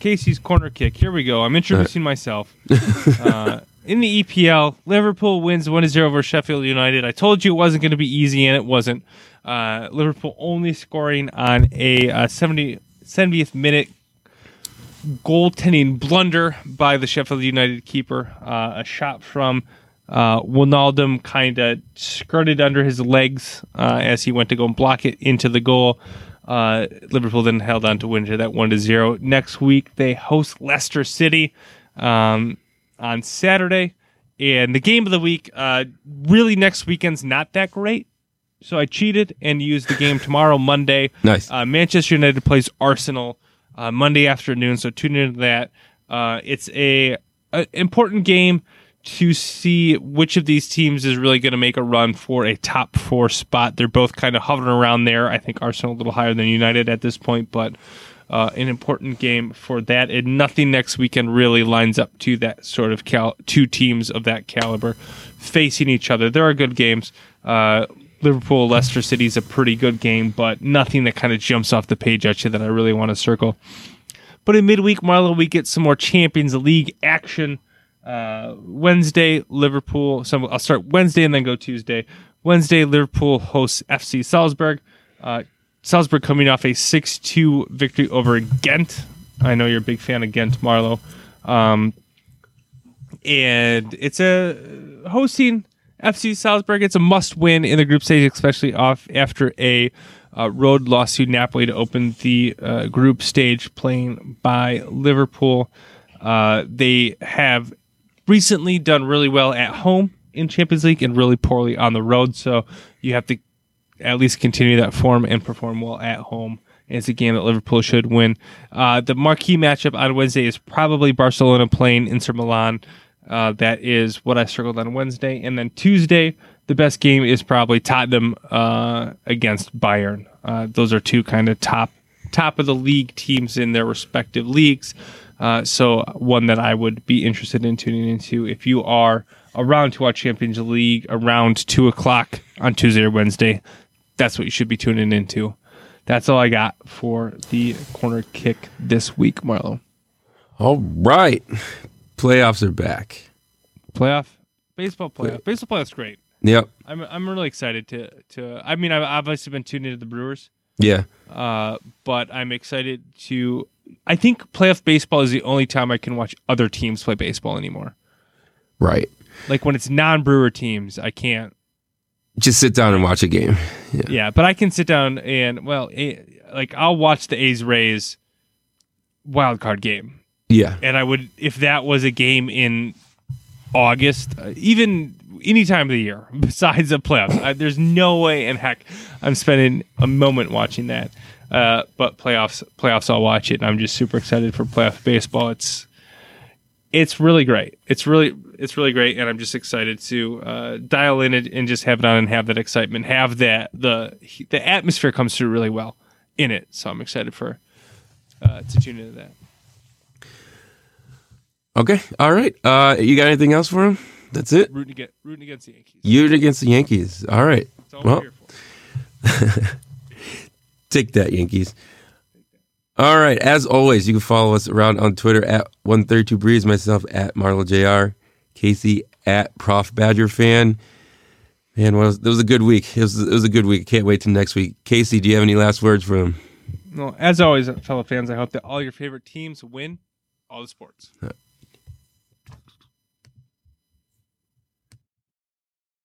S2: Casey's corner kick. Here we go. I'm introducing myself. Uh, in the EPL, Liverpool wins 1 0 over Sheffield United. I told you it wasn't going to be easy, and it wasn't. Uh, Liverpool only scoring on a uh, 70, 70th minute goaltending blunder by the Sheffield United keeper. Uh, a shot from uh, Wijnaldum kind of skirted under his legs uh, as he went to go and block it into the goal. Uh, Liverpool then held on to win that one to zero. Next week they host Leicester City um, on Saturday, and the game of the week. Uh, really, next weekend's not that great. So I cheated and used the game tomorrow, Monday.
S1: Nice.
S2: Uh, Manchester United plays Arsenal uh, Monday afternoon, so tune into that. Uh, it's a, a important game to see which of these teams is really going to make a run for a top four spot. They're both kind of hovering around there. I think Arsenal a little higher than United at this point, but uh, an important game for that. And nothing next weekend really lines up to that sort of cal- two teams of that caliber facing each other. There are good games. Uh, Liverpool Leicester City is a pretty good game, but nothing that kind of jumps off the page at you that I really want to circle. But in midweek, Marlo, we get some more Champions League action. Uh, Wednesday, Liverpool. So I'll start Wednesday and then go Tuesday. Wednesday, Liverpool hosts FC Salzburg. Uh, Salzburg coming off a 6 2 victory over Genk I know you're a big fan of Genk, Marlo. Um, and it's a hosting FC Salzburg. It's a must win in the group stage, especially off after a uh, road loss to Napoli to open the uh, group stage, playing by Liverpool. Uh, they have recently done really well at home in Champions League and really poorly on the road. So you have to at least continue that form and perform well at home. It's a game that Liverpool should win. Uh, the marquee matchup on Wednesday is probably Barcelona playing Inter Milan. Uh, that is what I circled on Wednesday. And then Tuesday, the best game is probably Tottenham uh, against Bayern. Uh, those are two kind of top top of the league teams in their respective leagues. Uh, so one that I would be interested in tuning into if you are around to watch Champions League around two o'clock on Tuesday or Wednesday. That's what you should be tuning into. That's all I got for the corner kick this week, Marlo.
S1: All right. Playoffs are back.
S2: Playoff baseball playoff. Baseball playoffs great.
S1: Yep.
S2: I'm I'm really excited to to. I mean, I've obviously been tuned into the Brewers,
S1: Yeah.
S2: uh, but I'm excited to. I think playoff baseball is the only time I can watch other teams play baseball anymore.
S1: Right.
S2: Like when it's non-Brewer teams, I can't.
S1: Just sit down and watch a game. Yeah.
S2: Yeah, but I can sit down and well, like I'll watch the A's Rays wild card game,
S1: Yeah.
S2: and I would if that was a game in August, uh, even any time of the year besides the playoffs. I, there's no way in heck I'm spending a moment watching that. Uh, but playoffs, playoffs, I'll watch it, and I'm just super excited for playoff baseball. It's it's really great. It's really it's really great, and I'm just excited to uh, dial in it and just have it on and have that excitement, have that the the atmosphere comes through really well in it. So I'm excited for uh, to tune into that.
S1: Okay. All right. Uh, you got anything else for him? That's it.
S2: Rooting against rooting against the Yankees.
S1: You against the Yankees. All right.
S2: That's all
S1: Well,
S2: we're here for.
S1: Take that, Yankees. All right. As always, you can follow us around on Twitter at 132 Breeze, myself at Marlo JR, Casey at Prof Badger Fan. Man, was, it was a good week. It was, it was a good week. Can't wait till next week. Casey, do you have any last words for him?
S2: Well, as always, fellow fans, I hope that all your favorite teams win all the sports.